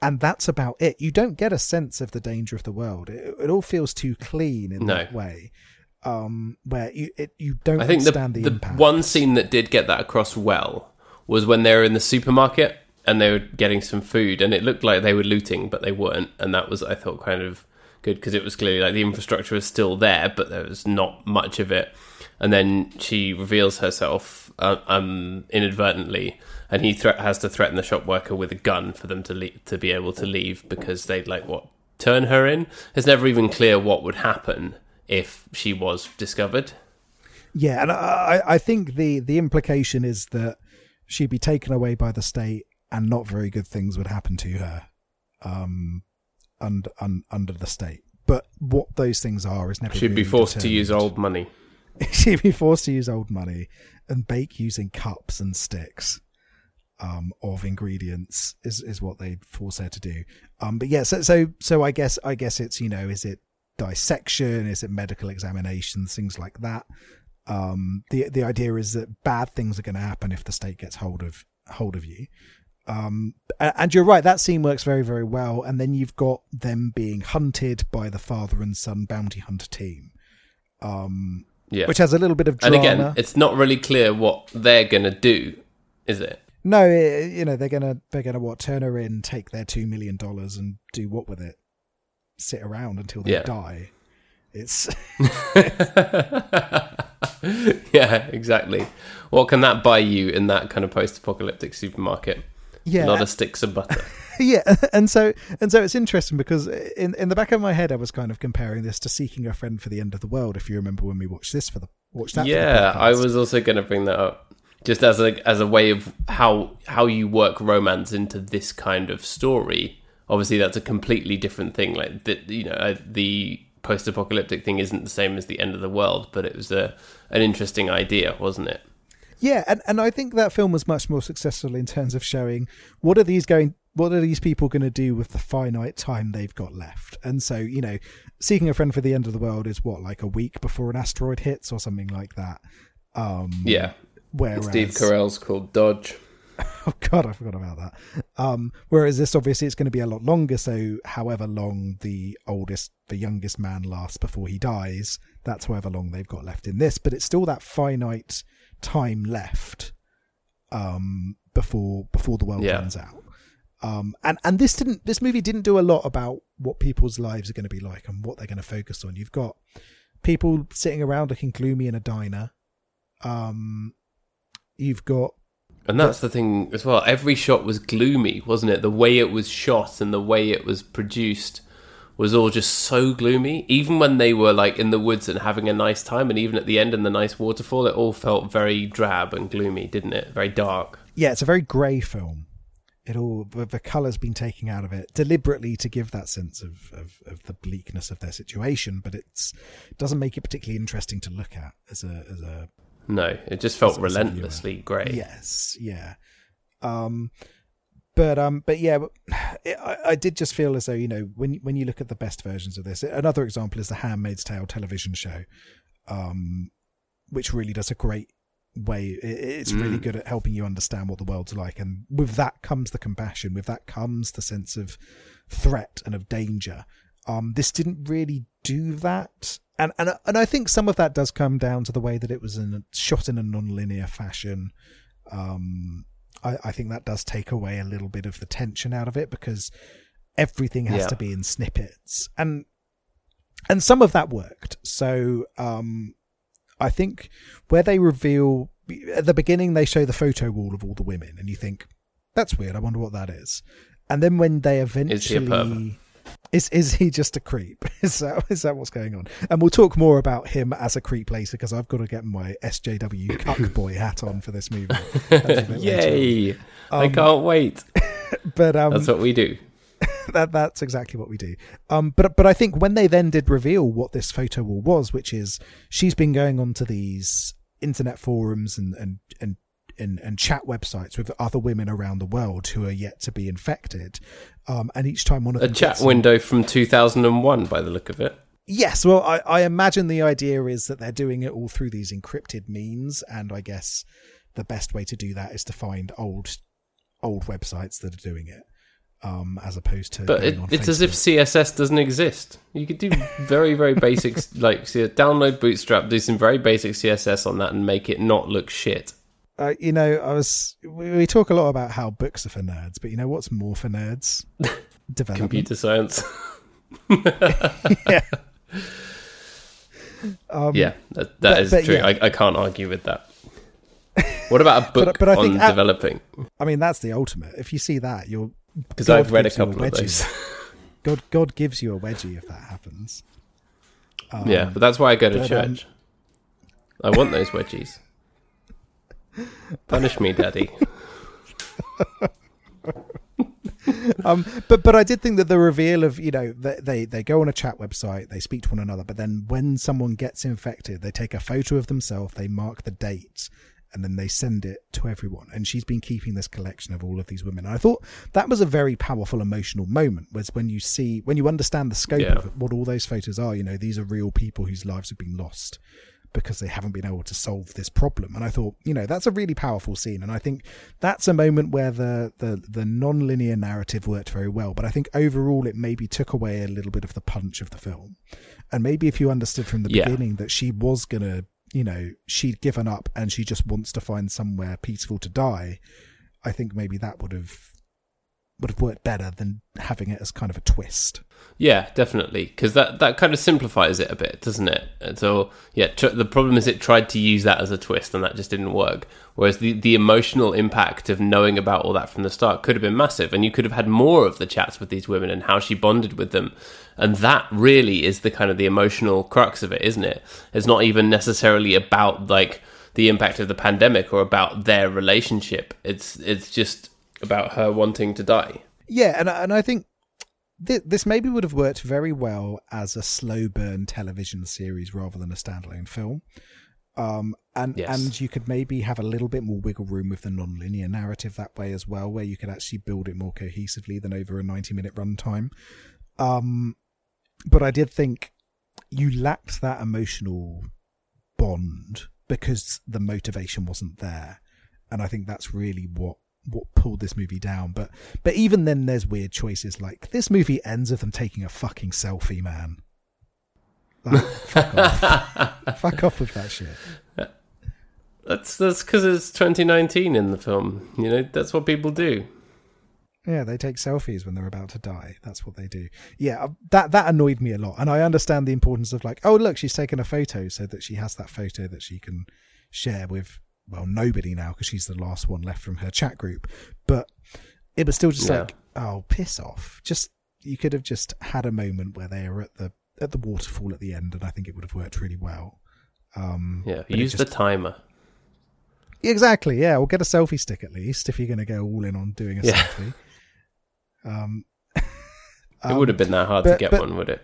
Speaker 3: and that's about it. You don't get a sense of the danger of the world. It, it all feels too clean in
Speaker 2: No.
Speaker 3: that way, um, where you it, you don't
Speaker 2: I think the,
Speaker 3: understand the,
Speaker 2: the
Speaker 3: impact.
Speaker 2: one scene that did get that across well was when they were in the supermarket and they were getting some food, and it looked like they were looting, but they weren't, and that was I thought kind of good because it was clearly like the infrastructure was still there, but there was not much of it. And then she reveals herself uh, um, inadvertently, and he thre- has to threaten the shop worker with a gun for them to le- to be able to leave because they'd like what turn her in. It's never even clear what would happen if she was discovered.
Speaker 3: Yeah, and I I think the the implication is that she'd be taken away by the state, and not very good things would happen to her, um, under un, under the state. But what those things are is never.
Speaker 2: She'd be forced to use old money.
Speaker 3: She'd be forced to use old money and bake using cups and sticks. Um, of ingredients is is what they force her to do. Um, but yeah, so so so I guess I guess it's you know is it dissection, is it medical examinations, things like that. Um, the the idea is that bad things are going to happen if the state gets hold of hold of you. Um, and you're right, that scene works very very well. And then you've got them being hunted by the father and son bounty hunter team, um,
Speaker 2: Yeah.
Speaker 3: which has a little bit of drama.
Speaker 2: and again, it's not really clear what they're going to do, is it?
Speaker 3: No, i you know they're gonna they're gonna what turn her in, take their two million dollars, and do what with it? Sit around until they
Speaker 2: Yeah.
Speaker 3: die. It's
Speaker 2: yeah, exactly. What can that buy you in that kind of post-apocalyptic supermarket?
Speaker 3: yeah,
Speaker 2: A lot of sticks of butter.
Speaker 3: yeah, and so and so it's interesting because in in the back of my head I was kind of comparing this to Seeking a Friend for the End of the World. If you remember when we watched this for the watched that,
Speaker 2: yeah, I was also going to bring that up, just as a as a way of how how you work romance into this kind of story. Obviously, that's a completely different thing. Like the, you know, uh, the post-apocalyptic thing isn't the same as the end of the world, but it was a an interesting idea, wasn't it?
Speaker 3: Yeah, and, and I think that film was much more successful in terms of showing what are these going what are these people going to do with the finite time they've got left? And so, you know, seeking a friend for the end of the world is what like a week before an asteroid hits or something like that. Um
Speaker 2: Yeah.
Speaker 3: whereas
Speaker 2: Steve Carell's called Dodge.
Speaker 3: Oh god, I forgot about that. Um whereas this obviously it's going to be a lot longer, so however long the oldest the youngest man lasts before he dies, that's however long they've got left in this, but it's still that finite time left um before before the world
Speaker 2: Yeah.
Speaker 3: runs out. Um and and this didn't this movie didn't do a lot about what people's lives are going to be like and what they're going to focus on. You've got people sitting around looking gloomy in a diner. Um you've got
Speaker 2: And that's the thing as well. Every shot was gloomy, wasn't it? The way it was shot and the way it was produced was all just so gloomy. Even when they were like in the woods and having a nice time, and even at the end in the nice waterfall, it all felt very drab and gloomy, didn't it? Very dark.
Speaker 3: yeah, it's a very grey film. It all the, the colour's been taken out of it deliberately to give that sense of, of, of the bleakness of their situation, but it's it doesn't make it particularly interesting to look at as a as a
Speaker 2: No, it just felt
Speaker 3: As- as a viewer.
Speaker 2: relentlessly grey.
Speaker 3: yes, yeah. Um, but um, but yeah, it, I, I did just feel as though you know when when you look at the best versions of this, another example is the Handmaid's Tale television show, um, which really does a great way. It, it's really
Speaker 2: Mm.
Speaker 3: good at helping you understand what the world's like, and with that comes the compassion. With that comes the sense of threat and of danger. Um, this didn't really do that, and and and I think some of that does come down to the way that it was in, shot in a non-linear fashion. Um, I, I think that does take away a little bit of the tension out of it because everything has
Speaker 2: Yeah.
Speaker 3: to be in snippets, and and some of that worked. So um, I think where they reveal at the beginning, they show the photo wall of all the women, and you think that's weird. I wonder what that is. And then when they
Speaker 2: Is he a
Speaker 3: eventually is is he just a creep? Is that is that what's going on? And we'll talk more about him as a creep later because I've got to get my SJW cuck boy hat on for this movie. That's a bit later on.
Speaker 2: Yay! I
Speaker 3: Um,
Speaker 2: can't wait.
Speaker 3: But um,
Speaker 2: That's what we do.
Speaker 3: that that's exactly what we do. Um, but but I think when they then did reveal what this photo wall was, which is she's been going onto these internet forums and and and and, and chat websites with other women around the world who are yet to be infected. Um, and each time one of
Speaker 2: A chat window from 2001, by the look of it.
Speaker 3: Yes, well, I, I imagine the idea is that they're doing it all through these encrypted means, and I guess the best way to do that is to find old old websites that are doing it, um, as opposed to.
Speaker 2: But it,
Speaker 3: on
Speaker 2: it's as if CSS doesn't exist. You could do very, very basic, like download Bootstrap, do some very basic CSS on that, and make it not look shit.
Speaker 3: Uh, you know, I was. We, we talk a lot about how books are for nerds, but you know what's more for nerds? Development.
Speaker 2: Computer science.
Speaker 3: yeah. Um,
Speaker 2: yeah, that, that
Speaker 3: but-
Speaker 2: is
Speaker 3: but
Speaker 2: true.
Speaker 3: yeah.
Speaker 2: I, I can't argue with that. What about a book
Speaker 3: But- but I
Speaker 2: on
Speaker 3: think
Speaker 2: developing?
Speaker 3: I mean, that's the ultimate. If you see that, you're
Speaker 2: Because I've read a couple of those.
Speaker 3: God. God gives you a wedgie if that happens. Um,
Speaker 2: yeah, but that's why I go to
Speaker 3: um,
Speaker 2: church. I want those wedgies. Punish me, Daddy.
Speaker 3: um, but but I did think that the reveal of you know they, they they go on a chat website, they speak to one another, but then when someone gets infected, they take a photo of themselves, they mark the date, and then they send it to everyone. And she's been keeping this collection of all of these women. And I thought that was a very powerful emotional moment. Was when you see when you understand the scope
Speaker 2: Yeah.
Speaker 3: of what all those photos are. You know, these are real people whose lives have been lost because they haven't been able to solve this problem. And I thought, you know, that's a really powerful scene. And I think that's a moment where the the the non-linear narrative worked very well. But I think overall it maybe took away a little bit of the punch of the film. And maybe if you understood from the
Speaker 2: Yeah.
Speaker 3: beginning that she was gonna, you know, she'd given up and she just wants to find somewhere peaceful to die, I think maybe that would have would have worked better than having it as kind of a twist.
Speaker 2: Yeah, definitely, because that that kind of simplifies it a bit, doesn't it? And so, yeah, tr- the problem is it tried to use that as a twist, and that just didn't work. Whereas the the emotional impact of knowing about all that from the start could have been massive, and you could have had more of the chats with these women and how she bonded with them, and that really is the kind of the emotional crux of it, isn't it? It's not even necessarily about like the impact of the pandemic or about their relationship. It's it's just about her wanting to die.
Speaker 3: Yeah, and and I think th- this maybe would have worked very well as a slow burn television series rather than a standalone film. Um, and
Speaker 2: Yes.
Speaker 3: and you could maybe have a little bit more wiggle room with the non-linear narrative that way as well, where you could actually build it more cohesively than over a ninety-minute runtime. Um, but I did think you lacked that emotional bond because the motivation wasn't there, and I think that's really what what pulled this movie down. But but even then, there's weird choices. Like this movie ends with them taking a fucking selfie, man. Like, fuck off, fuck off with that shit.
Speaker 2: That's that's because it's 2019 in the film. You know, that's what people do.
Speaker 3: Yeah, they take selfies when they're about to die. That's what they do. Yeah, uh, that that annoyed me a lot, and I understand the importance of like, oh look, she's taken a photo so that she has that photo that she can share with well nobody now because she's the last one left from her chat group. But it was still just
Speaker 2: Yeah.
Speaker 3: like, oh, piss off. Just you could have just had a moment where they are at the at the waterfall at the end, and I think it would have worked really well. Um,
Speaker 2: Yeah, use
Speaker 3: just-
Speaker 2: the timer.
Speaker 3: Exactly. Yeah, or get a selfie stick at least if you're going to go all in on doing a
Speaker 2: Yeah.
Speaker 3: selfie. Um,
Speaker 2: It would have been that hard
Speaker 3: but-
Speaker 2: to get
Speaker 3: but-
Speaker 2: one, would it?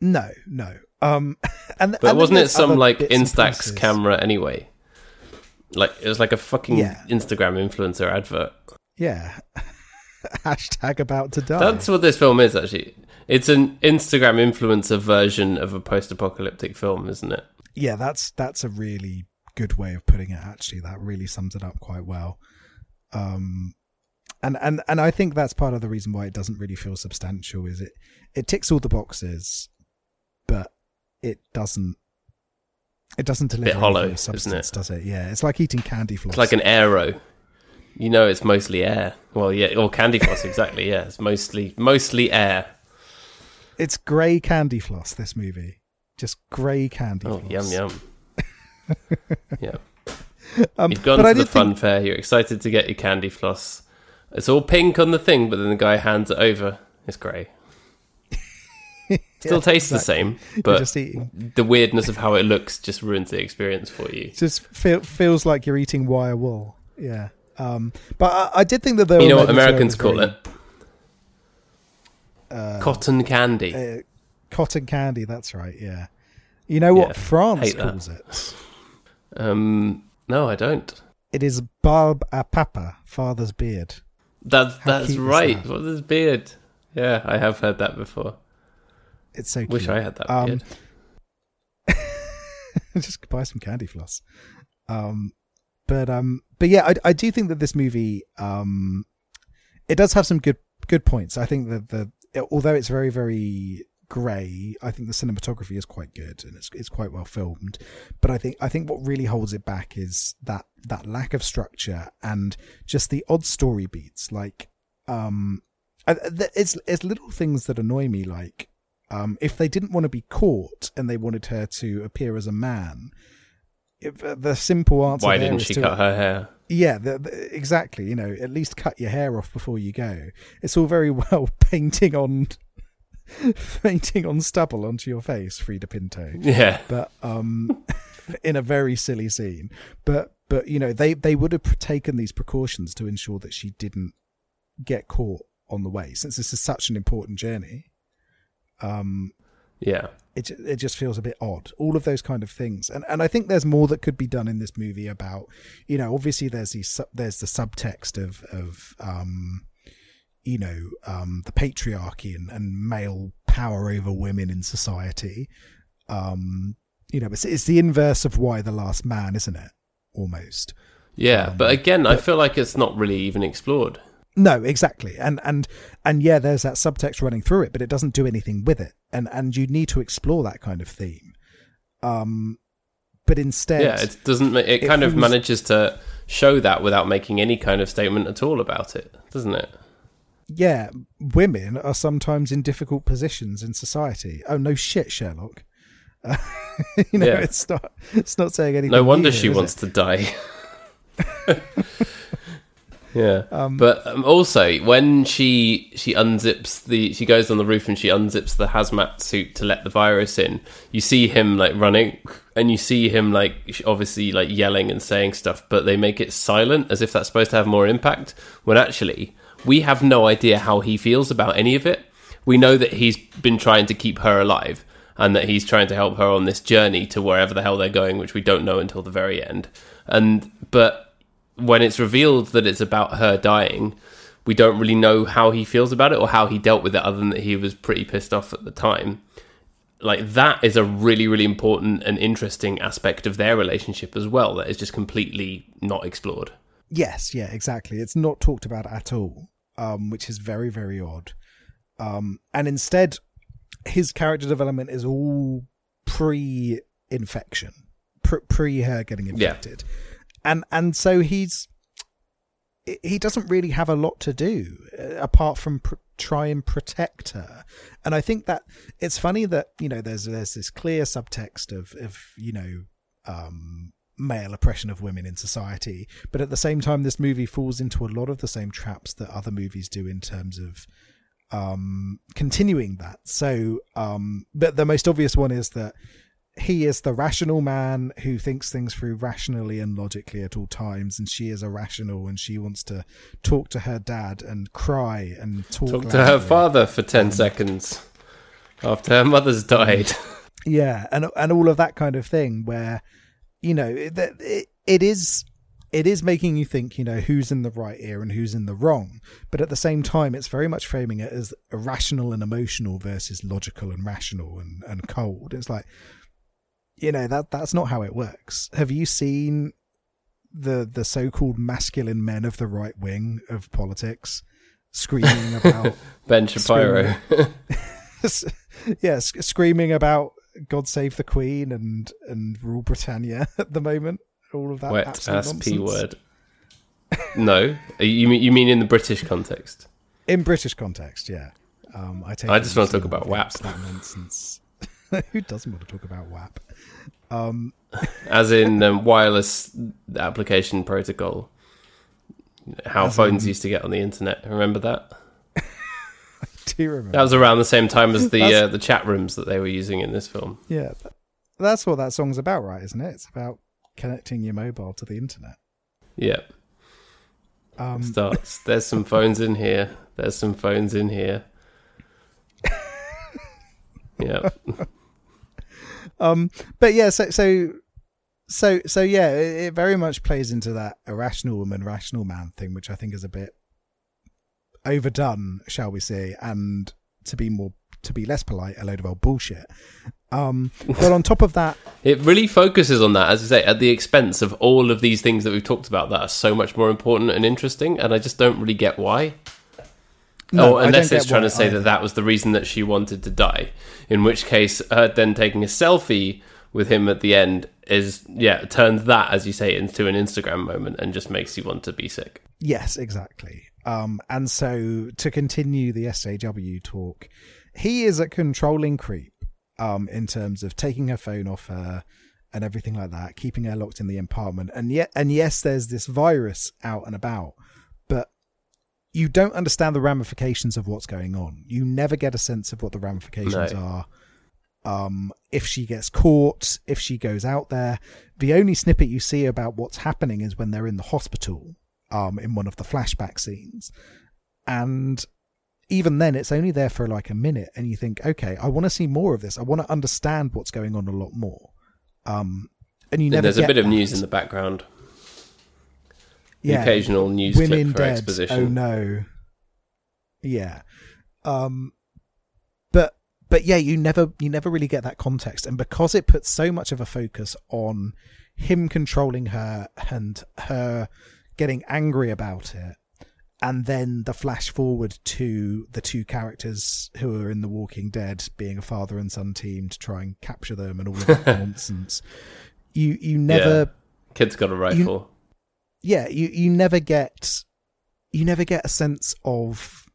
Speaker 3: No, no. Um, and
Speaker 2: But
Speaker 3: and
Speaker 2: wasn't it some like Instax camera anyway? Like it was like a fucking
Speaker 3: Yeah.
Speaker 2: Instagram influencer advert.
Speaker 3: Yeah. Hashtag about to die.
Speaker 2: That's what this film is actually. It's an Instagram influencer version of a post-apocalyptic film, isn't it?
Speaker 3: yeah, that's that's a really good way of putting it. Actually, that really sums it up quite well. Um, and and and I think that's part of the reason why it doesn't really feel substantial. Is it it ticks all the boxes, but it doesn't. It doesn't deliver any
Speaker 2: hollow,
Speaker 3: real
Speaker 2: isn't
Speaker 3: substance,
Speaker 2: it?
Speaker 3: does it? Yeah, it's like eating candy floss.
Speaker 2: It's like an arrow. You know, it's mostly air. Well, yeah, or candy floss, exactly. Yeah, it's mostly mostly air.
Speaker 3: It's grey candy floss. This movie, just grey candy.
Speaker 2: Oh,
Speaker 3: floss.
Speaker 2: yum yum. yeah,
Speaker 3: Um,
Speaker 2: you've gone to the fun
Speaker 3: think,
Speaker 2: fair. You're excited to get your candy floss. It's all pink on the thing, but then the guy hands it over. It's grey. Still
Speaker 3: Yeah,
Speaker 2: tastes
Speaker 3: exactly.
Speaker 2: the same, but the weirdness of how it looks just ruins the experience for you.
Speaker 3: It just feel, feels like you're eating wire wool. Yeah. Um, but I, I did think that there
Speaker 2: You know what Americans call
Speaker 3: very,
Speaker 2: it?
Speaker 3: Uh,
Speaker 2: Cotton candy.
Speaker 3: uh, cotton candy. That's right. Yeah. You know what
Speaker 2: Yeah,
Speaker 3: France
Speaker 2: hate that.
Speaker 3: calls it?
Speaker 2: Um, no, I don't.
Speaker 3: It is barbe à papa, father's beard.
Speaker 2: That's that's right.
Speaker 3: that?
Speaker 2: Is beard? Yeah, I have heard that before.
Speaker 3: It's so cute.
Speaker 2: Wish I had that
Speaker 3: Um, just buy some candy floss. Um, but um, but yeah, I, I do think that this movie um, it does have some good good points. I think that the although it's very very grey, I think the cinematography is quite good and it's it's quite well filmed. But I think I think what really holds it back is that that lack of structure and just the odd story beats. Like um, I, it's it's little things that annoy me. Like um, if they didn't want to be caught and they wanted her to appear as a man, if, uh, the simple answer
Speaker 2: Why didn't she
Speaker 3: to-
Speaker 2: cut her hair?
Speaker 3: yeah, the, the- exactly. You know, at least cut your hair off before you go. It's all very well painting on painting on stubble onto your face, Freida Pinto
Speaker 2: Yeah,
Speaker 3: but um in a very silly scene but but you know they they would have taken these precautions to ensure that she didn't get caught on the way since this is such an important journey um
Speaker 2: yeah.
Speaker 3: it it just feels a bit odd. All of those kind of things. And and I think there's more that could be done in this movie about you know obviously there's these sub- there's the subtext of of um you know um the patriarchy and, and male power over women in society. Um you know it's, it's the inverse of Y: The Last Man isn't it? Almost.
Speaker 2: Yeah,
Speaker 3: Um,
Speaker 2: but again, I feel like it's not really even explored.
Speaker 3: No, exactly. And and and yeah, there's that subtext running through it, but it doesn't do anything with it. And and you need to explore that kind of theme. Um but instead
Speaker 2: Yeah, it doesn't. It
Speaker 3: it
Speaker 2: kind of manages to show that without making any kind of statement at all about it, doesn't it?
Speaker 3: yeah, women are sometimes in difficult positions in society. Oh no, shit, Sherlock. Uh, you know,
Speaker 2: Yeah.
Speaker 3: it's not. It's not saying anything.
Speaker 2: No wonder
Speaker 3: new,
Speaker 2: she wants
Speaker 3: it?
Speaker 2: to die. yeah,
Speaker 3: Um,
Speaker 2: but um, also when she she unzips the she goes on the roof and she unzips the hazmat suit to let the virus in. You see him like running, and you see him like obviously like yelling and saying stuff, but they make it silent as if that's supposed to have more impact. When actually we have no idea how he feels about any of it. We know that he's been trying to keep her alive and that he's trying to help her on this journey to wherever the hell they're going, which we don't know until the very end. And but when it's revealed that it's about her dying, we don't really know how he feels about it or how he dealt with it, other than that he was pretty pissed off at the time. Like that is a really, really important and interesting aspect of their relationship as well. That is just completely not explored.
Speaker 3: Yes, yeah, exactly. It's not talked about at all, um, which is very, very odd. Um, and instead, his character development is all pre-infection, pre- pre her getting infected, and and so he's he doesn't really have a lot to do uh, apart from pr- try and protect her. And I think that it's funny that you know there's there's this clear subtext of of you know um, male oppression of women in society, but at the same time, this movie falls into a lot of the same traps that other movies do in terms of um, continuing that. So, um, but the most obvious one is that he is the rational man who thinks things through rationally and logically at all times, and she is irrational and she wants to talk to her dad and cry and talk,
Speaker 2: Talk to her father for 10 um, seconds after her mother's died.
Speaker 3: yeah and and all of that kind of thing where you know it, it, it is it is making you think you know who's in the right here and who's in the wrong. But at the same time it's very much framing it as irrational and emotional versus logical and rational and, and cold. It's like you know that that's not how it works have you seen the the so-called masculine men of the right wing of politics screaming about
Speaker 2: Ben Shapiro.
Speaker 3: yes, screaming about God save the Queen and and rule Britannia at the moment. All of that
Speaker 2: Wet ass. P word. No, you mean you mean in the British context?
Speaker 3: in British context. Yeah, um, I take.
Speaker 2: I just wanna talk about WAP.
Speaker 3: absolute nonsense. Who doesn't want to talk about WAP? Um,
Speaker 2: As in um, wireless application protocol. How
Speaker 3: As
Speaker 2: phones
Speaker 3: in-
Speaker 2: used to get on the internet. Remember that?
Speaker 3: do remember?
Speaker 2: That was around the same time as the uh, the chat rooms that they were using in this film.
Speaker 3: yeah, that's what that song's about, right? Isn't it? It's about connecting your mobile to the internet.
Speaker 2: Yeah,
Speaker 3: Um,
Speaker 2: starts. There's some phones in here. There's some phones in here. Yeah,
Speaker 3: um but yeah so so so so yeah it, it very much plays into that irrational woman rational man thing which i think is a bit overdone shall we say and to be more to be less polite a load of old bullshit um but on top of that
Speaker 2: it really focuses on that, as you say, at the expense of all of these things that we've talked about that are so much more important and interesting. And I just don't really get why.
Speaker 3: No,
Speaker 2: oh, unless it's trying to say
Speaker 3: either.
Speaker 2: that that was the reason that she wanted to die. In which case, her then taking a selfie with him at the end is, yeah, turns that, as you say, into an Instagram moment and just makes you want to be sick.
Speaker 3: Yes, exactly. Um, and so to continue the SAW talk, he is a controlling creep um, in terms of taking her phone off her and everything like that, keeping her locked in the apartment. And yet, and yes, there's this virus out and about, you don't understand the ramifications of what's going on. You never get a sense of what the ramifications
Speaker 2: No.
Speaker 3: are. Um, if she gets caught, if she goes out there, the only snippet you see about what's happening is when they're in the hospital um, in one of the flashback scenes. And even then, it's only there for like a minute, and you think, okay, I want to see more of this. I want to understand what's going on a lot more. Um, and you
Speaker 2: And
Speaker 3: never.
Speaker 2: there's a bit of news in the background. The
Speaker 3: Yeah,
Speaker 2: occasional news clip
Speaker 3: women
Speaker 2: for
Speaker 3: dead.
Speaker 2: exposition.
Speaker 3: Oh no. Yeah. Um but but yeah, you never you never really get that context and because it puts so much of a focus on him controlling her and her getting angry about it and then the flash forward to the two characters who are in the walking dead being a father and son team to try and capture them and all of that nonsense you you never
Speaker 2: Kid's got a rifle.
Speaker 3: Yeah you you never get you never get a sense of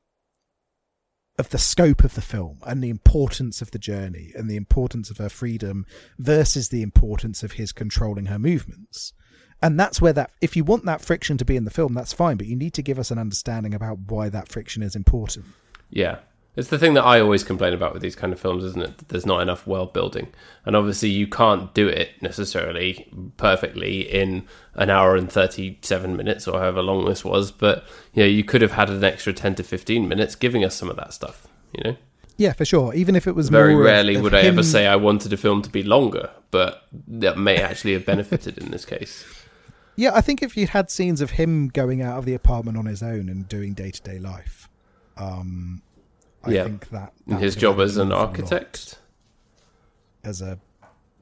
Speaker 3: of the scope of the film and the importance of the journey and the importance of her freedom versus the importance of his controlling her movements. And that's where that, if you want that friction to be in the film, that's fine, but you need to give us an understanding about why that friction is important.
Speaker 2: Yeah. It's the thing that I always complain about with these kind of films, isn't it? That there's not enough world building. And obviously, you can't do it necessarily perfectly in an hour and 37 minutes or however long this was. But, you know, you could have had an extra 10 to 15 minutes giving us some of that stuff, you know?
Speaker 3: Yeah, for sure. Even if it was
Speaker 2: Very
Speaker 3: more of-
Speaker 2: rarely
Speaker 3: of
Speaker 2: would I ever say I wanted a film to be longer, but that may actually have benefited in this case.
Speaker 3: Yeah, I think if you had scenes of him going out of the apartment on his own and doing day to day life, um, I
Speaker 2: Yeah.
Speaker 3: think that,
Speaker 2: And
Speaker 3: that
Speaker 2: his job as an
Speaker 3: an awful lot.
Speaker 2: architect.
Speaker 3: as a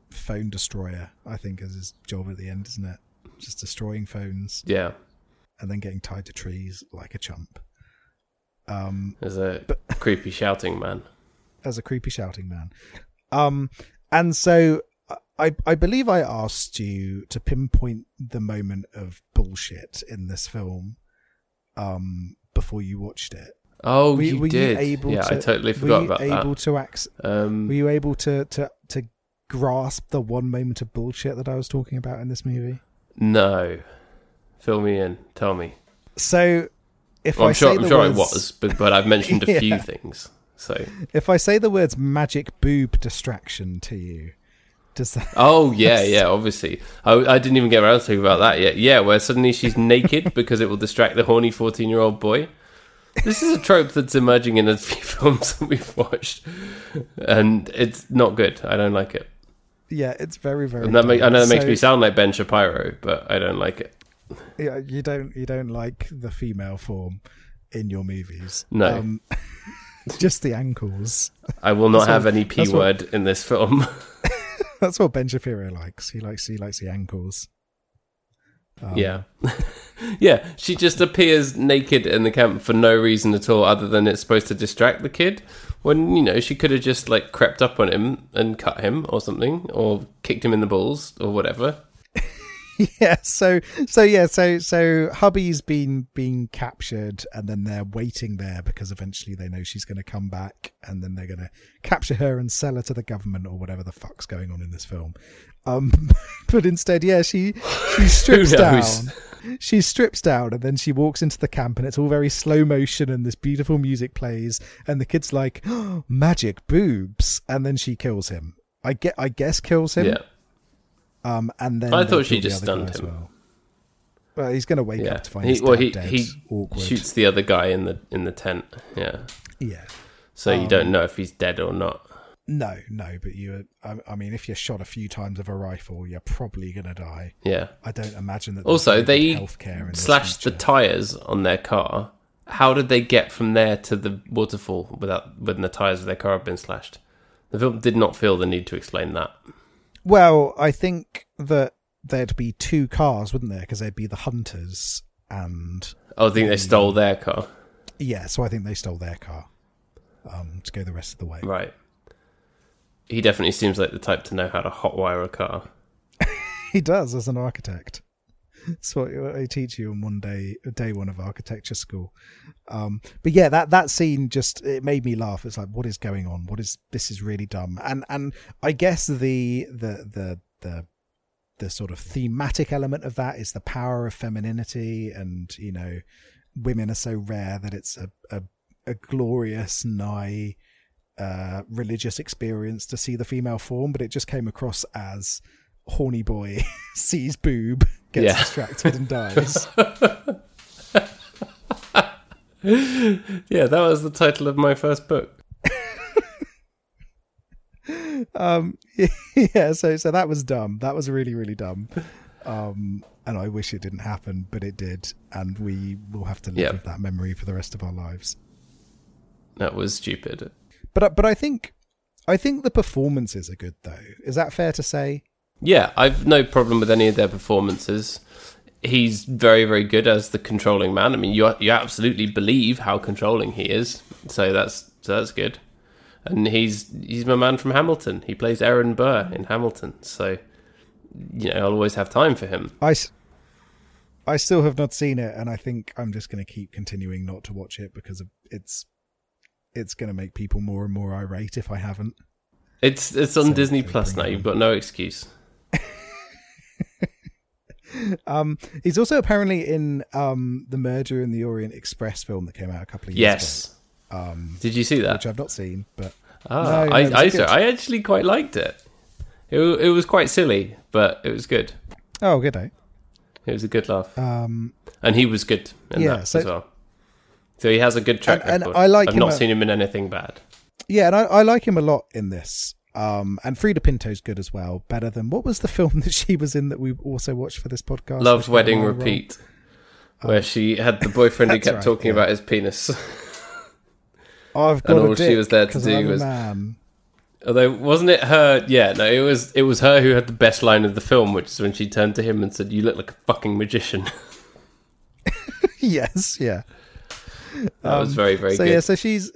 Speaker 3: phone destroyer, I think is his job at the end, isn't it? Just destroying phones
Speaker 2: Yeah.
Speaker 3: and then getting tied to trees like a chump. Um,
Speaker 2: As a creepy shouting man.
Speaker 3: as a creepy shouting man. Um, and so I, I believe I asked you to pinpoint the moment of bullshit in this film, um, before you watched it.
Speaker 2: Oh,
Speaker 3: Were,
Speaker 2: you
Speaker 3: were
Speaker 2: did.
Speaker 3: you able
Speaker 2: yeah,
Speaker 3: to?
Speaker 2: I totally
Speaker 3: were you able
Speaker 2: that.
Speaker 3: to ac-
Speaker 2: Um,
Speaker 3: Were you able to to to grasp the one moment of bullshit that I was talking about in this movie?
Speaker 2: no. Fill me in. Tell me.
Speaker 3: So, if
Speaker 2: Well,
Speaker 3: I
Speaker 2: I'm sure,
Speaker 3: say
Speaker 2: I'm
Speaker 3: the
Speaker 2: sure I
Speaker 3: words,
Speaker 2: was, but, but I've mentioned a few things. So,
Speaker 3: if I say the words magic boob distraction to you, does that?
Speaker 2: oh yeah, yeah. Obviously, I, I didn't even get around to talking about that yet. Yeah, where suddenly she's naked because it will distract the horny fourteen-year-old boy. This is a trope that's emerging in a few films that we've watched, and it's not good. I don't like it.
Speaker 3: Yeah, it's very very.
Speaker 2: And that make, I know that makes
Speaker 3: So-
Speaker 2: me sound like Ben Shapiro, but I don't like it.
Speaker 3: Yeah, you don't you don't like the female form in your movies.
Speaker 2: No.
Speaker 3: um, just the ankles.
Speaker 2: I will not
Speaker 3: That's
Speaker 2: have
Speaker 3: what-
Speaker 2: any p
Speaker 3: that's what-
Speaker 2: word in this film.
Speaker 3: That's what Ben Shapiro likes. He likes he likes the ankles. Um,
Speaker 2: Yeah. yeah, she just appears naked in the camp for no reason at all other than it's supposed to distract the kid. When, you know, she could have just like crept up on him and cut him or something or kicked him in the balls or whatever.
Speaker 3: yeah so so yeah so so hubby's been been captured and then they're waiting there because eventually they know she's going to come back and then they're going to capture her and sell her to the government or whatever the fuck's going on in this film um but instead yeah she she strips down she strips down and then she walks into the camp and it's all very slow motion and this beautiful music plays and the kid's like oh, magic boobs and then she kills him i get i guess kills him
Speaker 2: Yeah.
Speaker 3: um, and then
Speaker 2: I
Speaker 3: they
Speaker 2: thought she
Speaker 3: kill the
Speaker 2: just
Speaker 3: other guy
Speaker 2: stunned
Speaker 3: as
Speaker 2: him.
Speaker 3: Well. Well, he's going to wake
Speaker 2: Yeah.
Speaker 3: up to find
Speaker 2: He,
Speaker 3: his
Speaker 2: well,
Speaker 3: dad
Speaker 2: he,
Speaker 3: dead.
Speaker 2: he
Speaker 3: Awkward.
Speaker 2: shoots the other guy in the in the tent. Yeah.
Speaker 3: Yeah.
Speaker 2: So you
Speaker 3: Um,
Speaker 2: don't know if he's dead or not.
Speaker 3: No, no, but you. I, I mean, if you're shot a few times with a rifle, you're probably going to die.
Speaker 2: Yeah.
Speaker 3: I don't imagine that.
Speaker 2: Also, they
Speaker 3: healthcare
Speaker 2: slashed the tires on their car. How did they get from there to the waterfall without when the tires of their car have been slashed? The film did not feel the need to explain that.
Speaker 3: Well, I think that there'd be two cars, wouldn't there? Because there'd be the hunters and
Speaker 2: Oh, I think they stole their car.
Speaker 3: yeah. So I think they stole their car um, to go the rest of the way.
Speaker 2: Right. He definitely seems like the type to know how to hotwire a car.
Speaker 3: He does as an architect. That's what they teach you on one day, day one of architecture school. Um, but yeah, that that scene just it made me laugh. It's like, what is going on? What is this? Is really dumb. And and I guess the the the the the sort of thematic element of that is the power of femininity, and you know, women are so rare that it's a a, a glorious, nigh uh, religious experience to see the female form. But it just came across as horny boy sees boob, gets
Speaker 2: Yeah.
Speaker 3: distracted and dies.
Speaker 2: Yeah, that was the title of my first book.
Speaker 3: um, yeah, so so that was dumb. That was really really dumb. Um, and I wish it didn't happen, but it did, and we will have to live
Speaker 2: Yeah.
Speaker 3: with that memory for the rest of our lives.
Speaker 2: That was stupid.
Speaker 3: But I- but I think I think the performances are good though. Is that fair to say?
Speaker 2: Yeah, I've no problem with any of their performances. He's very, very good as the controlling man. I mean, you you absolutely believe how controlling he is, so that's so that's good. And he's he's my man from Hamilton. He plays Aaron Burr in Hamilton, so you know I'll always have time for him.
Speaker 3: I, I still have not seen it, and I think I'm just going to keep continuing not to watch it because of- it's it's going to make people more and more irate if I haven't.
Speaker 2: It's it's on
Speaker 3: So
Speaker 2: Disney Plus now. You've got no excuse.
Speaker 3: Um, he's also apparently in um, the Murder in the Orient Express film that came out a couple of years
Speaker 2: Yes.
Speaker 3: ago, Yes. um,
Speaker 2: Did you see that?
Speaker 3: which I've not seen, but
Speaker 2: Ah,
Speaker 3: No, no,
Speaker 2: I,
Speaker 3: was
Speaker 2: I. I actually quite liked it. It it was quite silly, but it was good.
Speaker 3: oh, good day.
Speaker 2: It was a good laugh,
Speaker 3: Um,
Speaker 2: and he was good in
Speaker 3: yeah,
Speaker 2: that
Speaker 3: so-
Speaker 2: as well. So he has a good track
Speaker 3: And- and
Speaker 2: record.
Speaker 3: I like
Speaker 2: I've not
Speaker 3: a-
Speaker 2: seen him in anything bad.
Speaker 3: yeah, and I, I like him a lot in this. Um, and Freida Pinto's good as well. Better than what was the film that she was in that we also watched for this podcast?
Speaker 2: Love
Speaker 3: Which got a
Speaker 2: Wedding? Repeat, where she had the boyfriend who kept
Speaker 3: right,
Speaker 2: talking
Speaker 3: yeah.
Speaker 2: about his penis.
Speaker 3: I've got
Speaker 2: And
Speaker 3: a
Speaker 2: all she was there to do
Speaker 3: I'm
Speaker 2: was-
Speaker 3: man.
Speaker 2: Although wasn't it her? Yeah, no, it was it was her who had the best line of the film, which is when she turned to him and said, "You look like a fucking magician."
Speaker 3: yes, yeah.
Speaker 2: That was
Speaker 3: Um,
Speaker 2: very very
Speaker 3: so
Speaker 2: good.
Speaker 3: yeah, so she's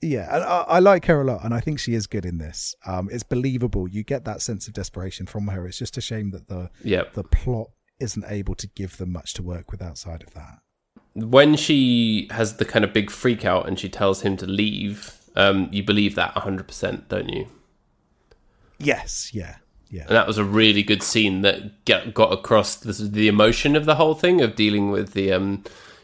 Speaker 3: yeah, and I, I like her a lot, and I think she is good in this. Um, it's believable. You get that sense of desperation from her. It's just a shame that the
Speaker 2: Yep.
Speaker 3: the plot isn't able to give them much to work with outside of that.
Speaker 2: when she has the kind of big freak out and she tells him to leave, um, you believe that 100%, don't you?
Speaker 3: Yes, yeah, yeah,
Speaker 2: And that was a really good scene that get, got across the, the emotion of the whole thing of dealing with the um,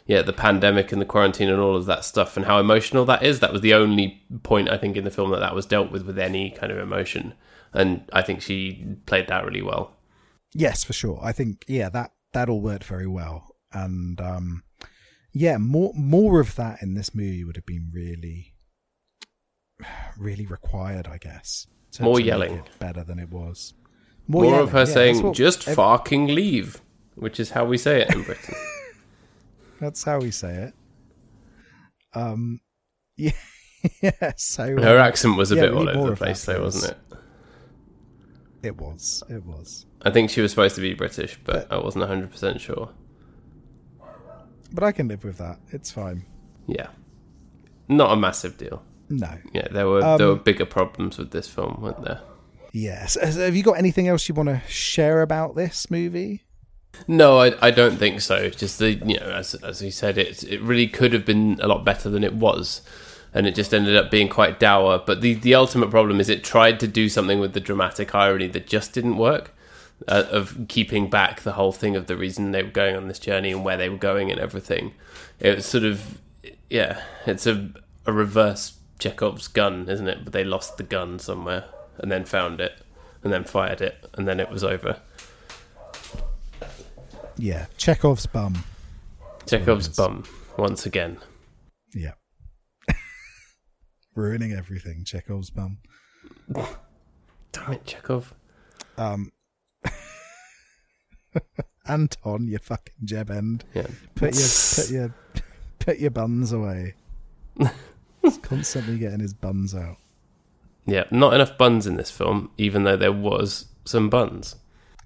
Speaker 2: yeah the pandemic and the quarantine and all of that stuff and how emotional that is. That was the only point I think in the film that that was dealt with with any kind of emotion, and I think she played that really well.
Speaker 3: yes, for sure. I think yeah that that all worked very well, and um, yeah, more more of that in this movie would have been really, really required, I guess. to-
Speaker 2: More
Speaker 3: to
Speaker 2: yelling.
Speaker 3: better than it was.
Speaker 2: More,
Speaker 3: yelling,
Speaker 2: of her
Speaker 3: yeah,
Speaker 2: saying "just
Speaker 3: ev-
Speaker 2: fucking leave," which is how we say it in Britain.
Speaker 3: That's how we say it. Um, yeah, yeah. So
Speaker 2: Her accent was a
Speaker 3: yeah,
Speaker 2: bit all over the place, though, wasn't it?
Speaker 3: It was. It was.
Speaker 2: I think she was supposed to be British, but I wasn't 100% sure.
Speaker 3: But I can live with that. It's fine.
Speaker 2: Yeah. Not a massive deal.
Speaker 3: No.
Speaker 2: Yeah, there were
Speaker 3: Um,
Speaker 2: there were bigger problems with this film, weren't there?
Speaker 3: Yes. Have you got anything else you want to share about this movie?
Speaker 2: No, I, I don't think so. Just the you know, as as he said, it it really could have been a lot better than it was, and it just ended up being quite dour. But the the ultimate problem is it tried to do something with the dramatic irony that just didn't work. Uh, of keeping back the whole thing of the reason they were going on this journey and where they were going and everything. It was sort of yeah, it's a a reverse Chekhov's gun, isn't it? But they lost the gun somewhere and then found it and then fired it and then it was over.
Speaker 3: Yeah. Chekhov's bum.
Speaker 2: Chekhov's bum once again.
Speaker 3: Yeah. Ruining everything. Chekhov's bum.
Speaker 2: Damn it, Chekhov.
Speaker 3: Um. Anton, you fucking jeb end.
Speaker 2: Yeah.
Speaker 3: Put your put your put your buns away. He's constantly getting his buns out.
Speaker 2: Yeah, not enough buns in this film, even though there was some buns.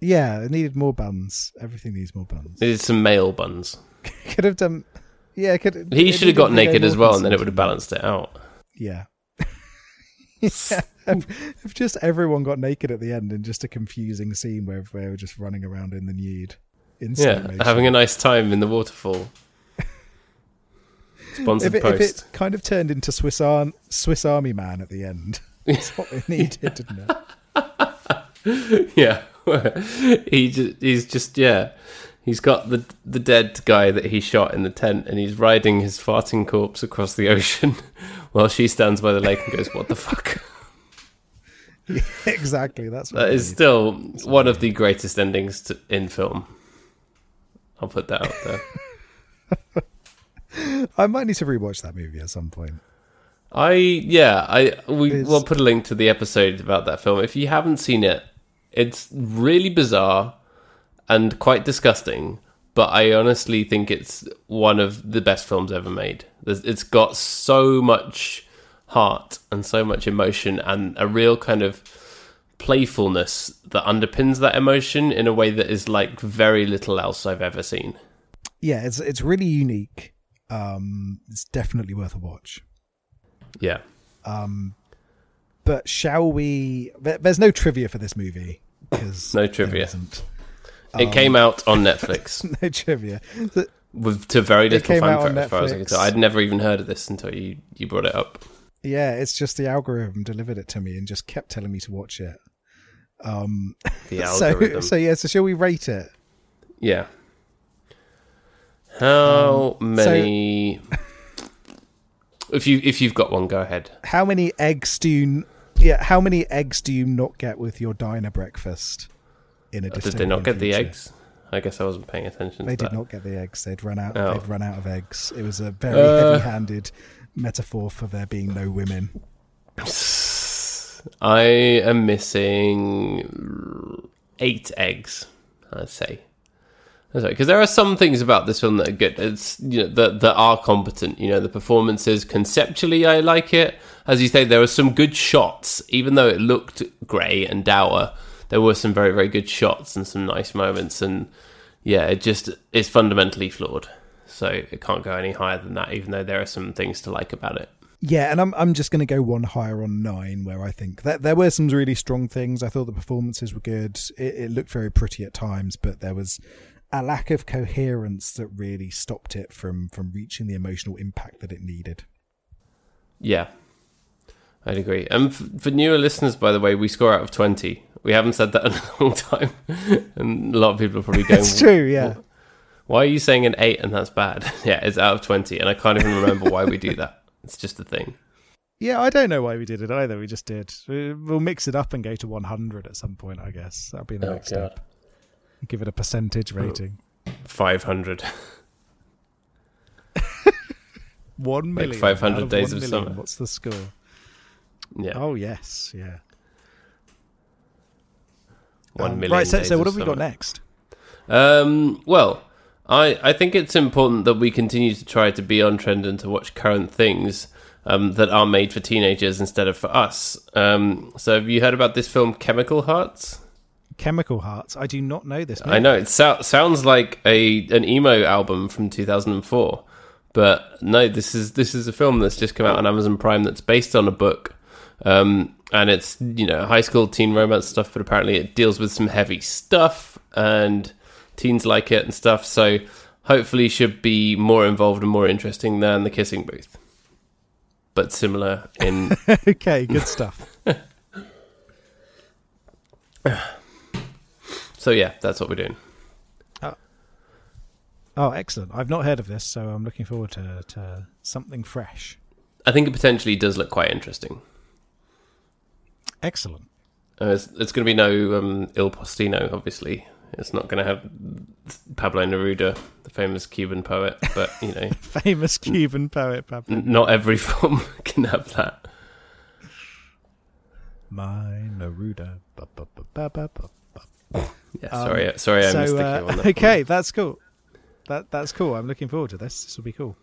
Speaker 3: Yeah, it needed more buns. Everything needs more buns.
Speaker 2: It Needed some male buns.
Speaker 3: Could have done. Yeah, could.
Speaker 2: He should have got naked as well, and then it would have balanced it out.
Speaker 3: Yeah. yeah. If, if just everyone got naked at the end in just a confusing scene where they were just running around in the nude. In
Speaker 2: Yeah, having a nice time in the waterfall. Sponsored
Speaker 3: if it, if
Speaker 2: post.
Speaker 3: it kind of turned into Swiss, Ar- Swiss Army Man at the end, that's what we needed, didn't it?
Speaker 2: yeah, he just, he's just yeah. He's got the the dead guy that he shot in the tent, and he's riding his farting corpse across the ocean, while she stands by the lake and goes, "What the fuck."
Speaker 3: exactly. That's what
Speaker 2: That is still one of the greatest endings to, in film. I'll put that out there.
Speaker 3: I might need to rewatch that movie at some point.
Speaker 2: I yeah, I we will put a link to the episode about that film. If you haven't seen it, it's really bizarre and quite disgusting, but I honestly think it's one of the best films ever made. There's, it's got so much heart and so much emotion and a real kind of playfulness that underpins that emotion in a way that is like very little else I've ever seen.
Speaker 3: Yeah, it's it's really unique. Um, it's definitely worth a watch.
Speaker 2: Yeah.
Speaker 3: Um, but shall we? There's no trivia for this movie because
Speaker 2: No trivia. It
Speaker 3: Um,
Speaker 2: came out on Netflix.
Speaker 3: no trivia. The,
Speaker 2: with to very little fanfare as far as I can tell. I'd never even heard of this until you you brought it up.
Speaker 3: Yeah, it's just the algorithm delivered it to me and just kept telling me to watch it. Um,
Speaker 2: The algorithm.
Speaker 3: so yeah, so shall we rate it?
Speaker 2: yeah. How
Speaker 3: Um, so-
Speaker 2: many? if you if you've got one, go ahead.
Speaker 3: How many eggs do you? Yeah, how many eggs do you not get with your diner breakfast? In a
Speaker 2: Uh, Did they not get the eggs? I guess I wasn't paying attention.
Speaker 3: They did
Speaker 2: that.
Speaker 3: not get the eggs. They'd run out.
Speaker 2: Oh.
Speaker 3: They'd run out of eggs. It was a very
Speaker 2: Uh.
Speaker 3: heavy-handed metaphor for there being no women.
Speaker 2: I am missing eight eggs. I'd say. Because there are some things about this film that are good. It's you know that that are competent. You know the performances conceptually, I like it. As you say, there were some good shots, even though it looked grey and dour. There were some very very good shots and some nice moments. And yeah, it just is fundamentally flawed. So it can't go any higher than that. Even though there are some things to like about it.
Speaker 3: Yeah, and I'm I'm just going to go one higher on nine, where I think that there were some really strong things. I thought the performances were good. It, it looked very pretty at times, but there was a lack of coherence that really stopped it from from reaching the emotional impact that it needed.
Speaker 2: Yeah, I'd agree. And f- for newer listeners, by the way, we score out of 20. We haven't said that in a long time. and a lot of people are probably going,
Speaker 3: It's true, yeah.
Speaker 2: Why are you saying an 8 and that's bad? yeah, it's out of 20. And I can't even remember why we do that. It's just a thing.
Speaker 3: Yeah, I don't know why we did it either. We just did. We- We'll mix it up and go to 100 at some point, I guess. That'll be the
Speaker 2: Oh,
Speaker 3: next
Speaker 2: God.
Speaker 3: step. Give it a percentage oh, rating.
Speaker 2: 500.
Speaker 3: One million.
Speaker 2: 500
Speaker 3: out of
Speaker 2: days
Speaker 3: one
Speaker 2: of
Speaker 3: million.
Speaker 2: summer.
Speaker 3: What's the score?
Speaker 2: Yeah.
Speaker 3: Oh yes, yeah.
Speaker 2: One
Speaker 3: Um,
Speaker 2: million
Speaker 3: Right, so, so what have we got next?
Speaker 2: Um, well, I, I think it's important that we continue to try to be on trend and to watch current things um, that are made for teenagers instead of for us. Um, so, have you heard about this film, Chemical Hearts?
Speaker 3: Chemical Hearts. I do not know this.
Speaker 2: I know it so- sounds like a an emo album from 2004, but no, this is this is a film that's just come out on Amazon Prime that's based on a book, um, and it's you know high school teen romance stuff, but apparently it deals with some heavy stuff, and teens like it and stuff. So hopefully, should be more involved and more interesting than the Kissing Booth, but similar in
Speaker 3: okay, good stuff.
Speaker 2: so yeah, that's what we're doing.
Speaker 3: Oh, excellent. I've not heard of this, so I'm looking forward to, to something fresh.
Speaker 2: I think it potentially does look quite interesting.
Speaker 3: Excellent.
Speaker 2: Uh, it's, it's going to be no um, Il Postino, obviously. It's not going to have Pablo Neruda, the famous Cuban poet, but you know,
Speaker 3: Famous Cuban poet, Pablo.
Speaker 2: n- not every film can have that.
Speaker 3: My Neruda. Ba, ba, ba, ba, ba, ba.
Speaker 2: Yeah,
Speaker 3: Um,
Speaker 2: sorry, sorry, I missed
Speaker 3: So,
Speaker 2: the
Speaker 3: uh,
Speaker 2: on that.
Speaker 3: okay, that's cool. That that's cool. I'm looking forward to this. This will be cool.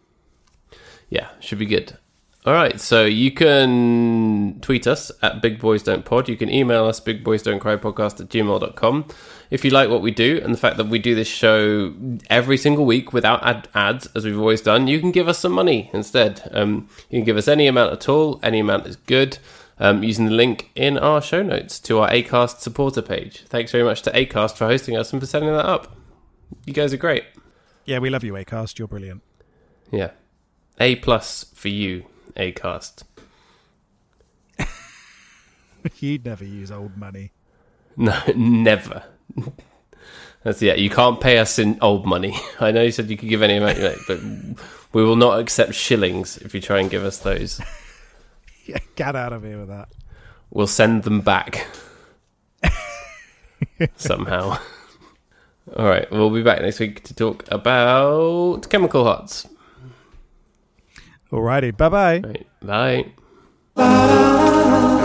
Speaker 2: Yeah, should be good. All right, so you can tweet us at Big Boys Don't Pod. You can email us Big Boys Don't Cry podcast at gmail.com. If you like what we do and the fact that we do this show every single week without ad- ads, as we've always done, you can give us some money instead. Um, you can give us any amount at all, any amount is good, um, using the link in our show notes to our ACAST supporter page. Thanks very much to ACAST for hosting us and for setting that up. You guys are great.
Speaker 3: Yeah, we love you, Acast. You're brilliant.
Speaker 2: Yeah. A plus for you, ACAST.
Speaker 3: You'd never use old money.
Speaker 2: No, never. That's yeah. You can't pay us in old money. I know you said you could give any amount you like, but we will not accept shillings if you try and give us those.
Speaker 3: Yeah, get out of here with that.
Speaker 2: We'll send them back somehow. All right, we'll be back next week to talk about chemical hearts.
Speaker 3: Alrighty.
Speaker 2: Bye-bye. Bye.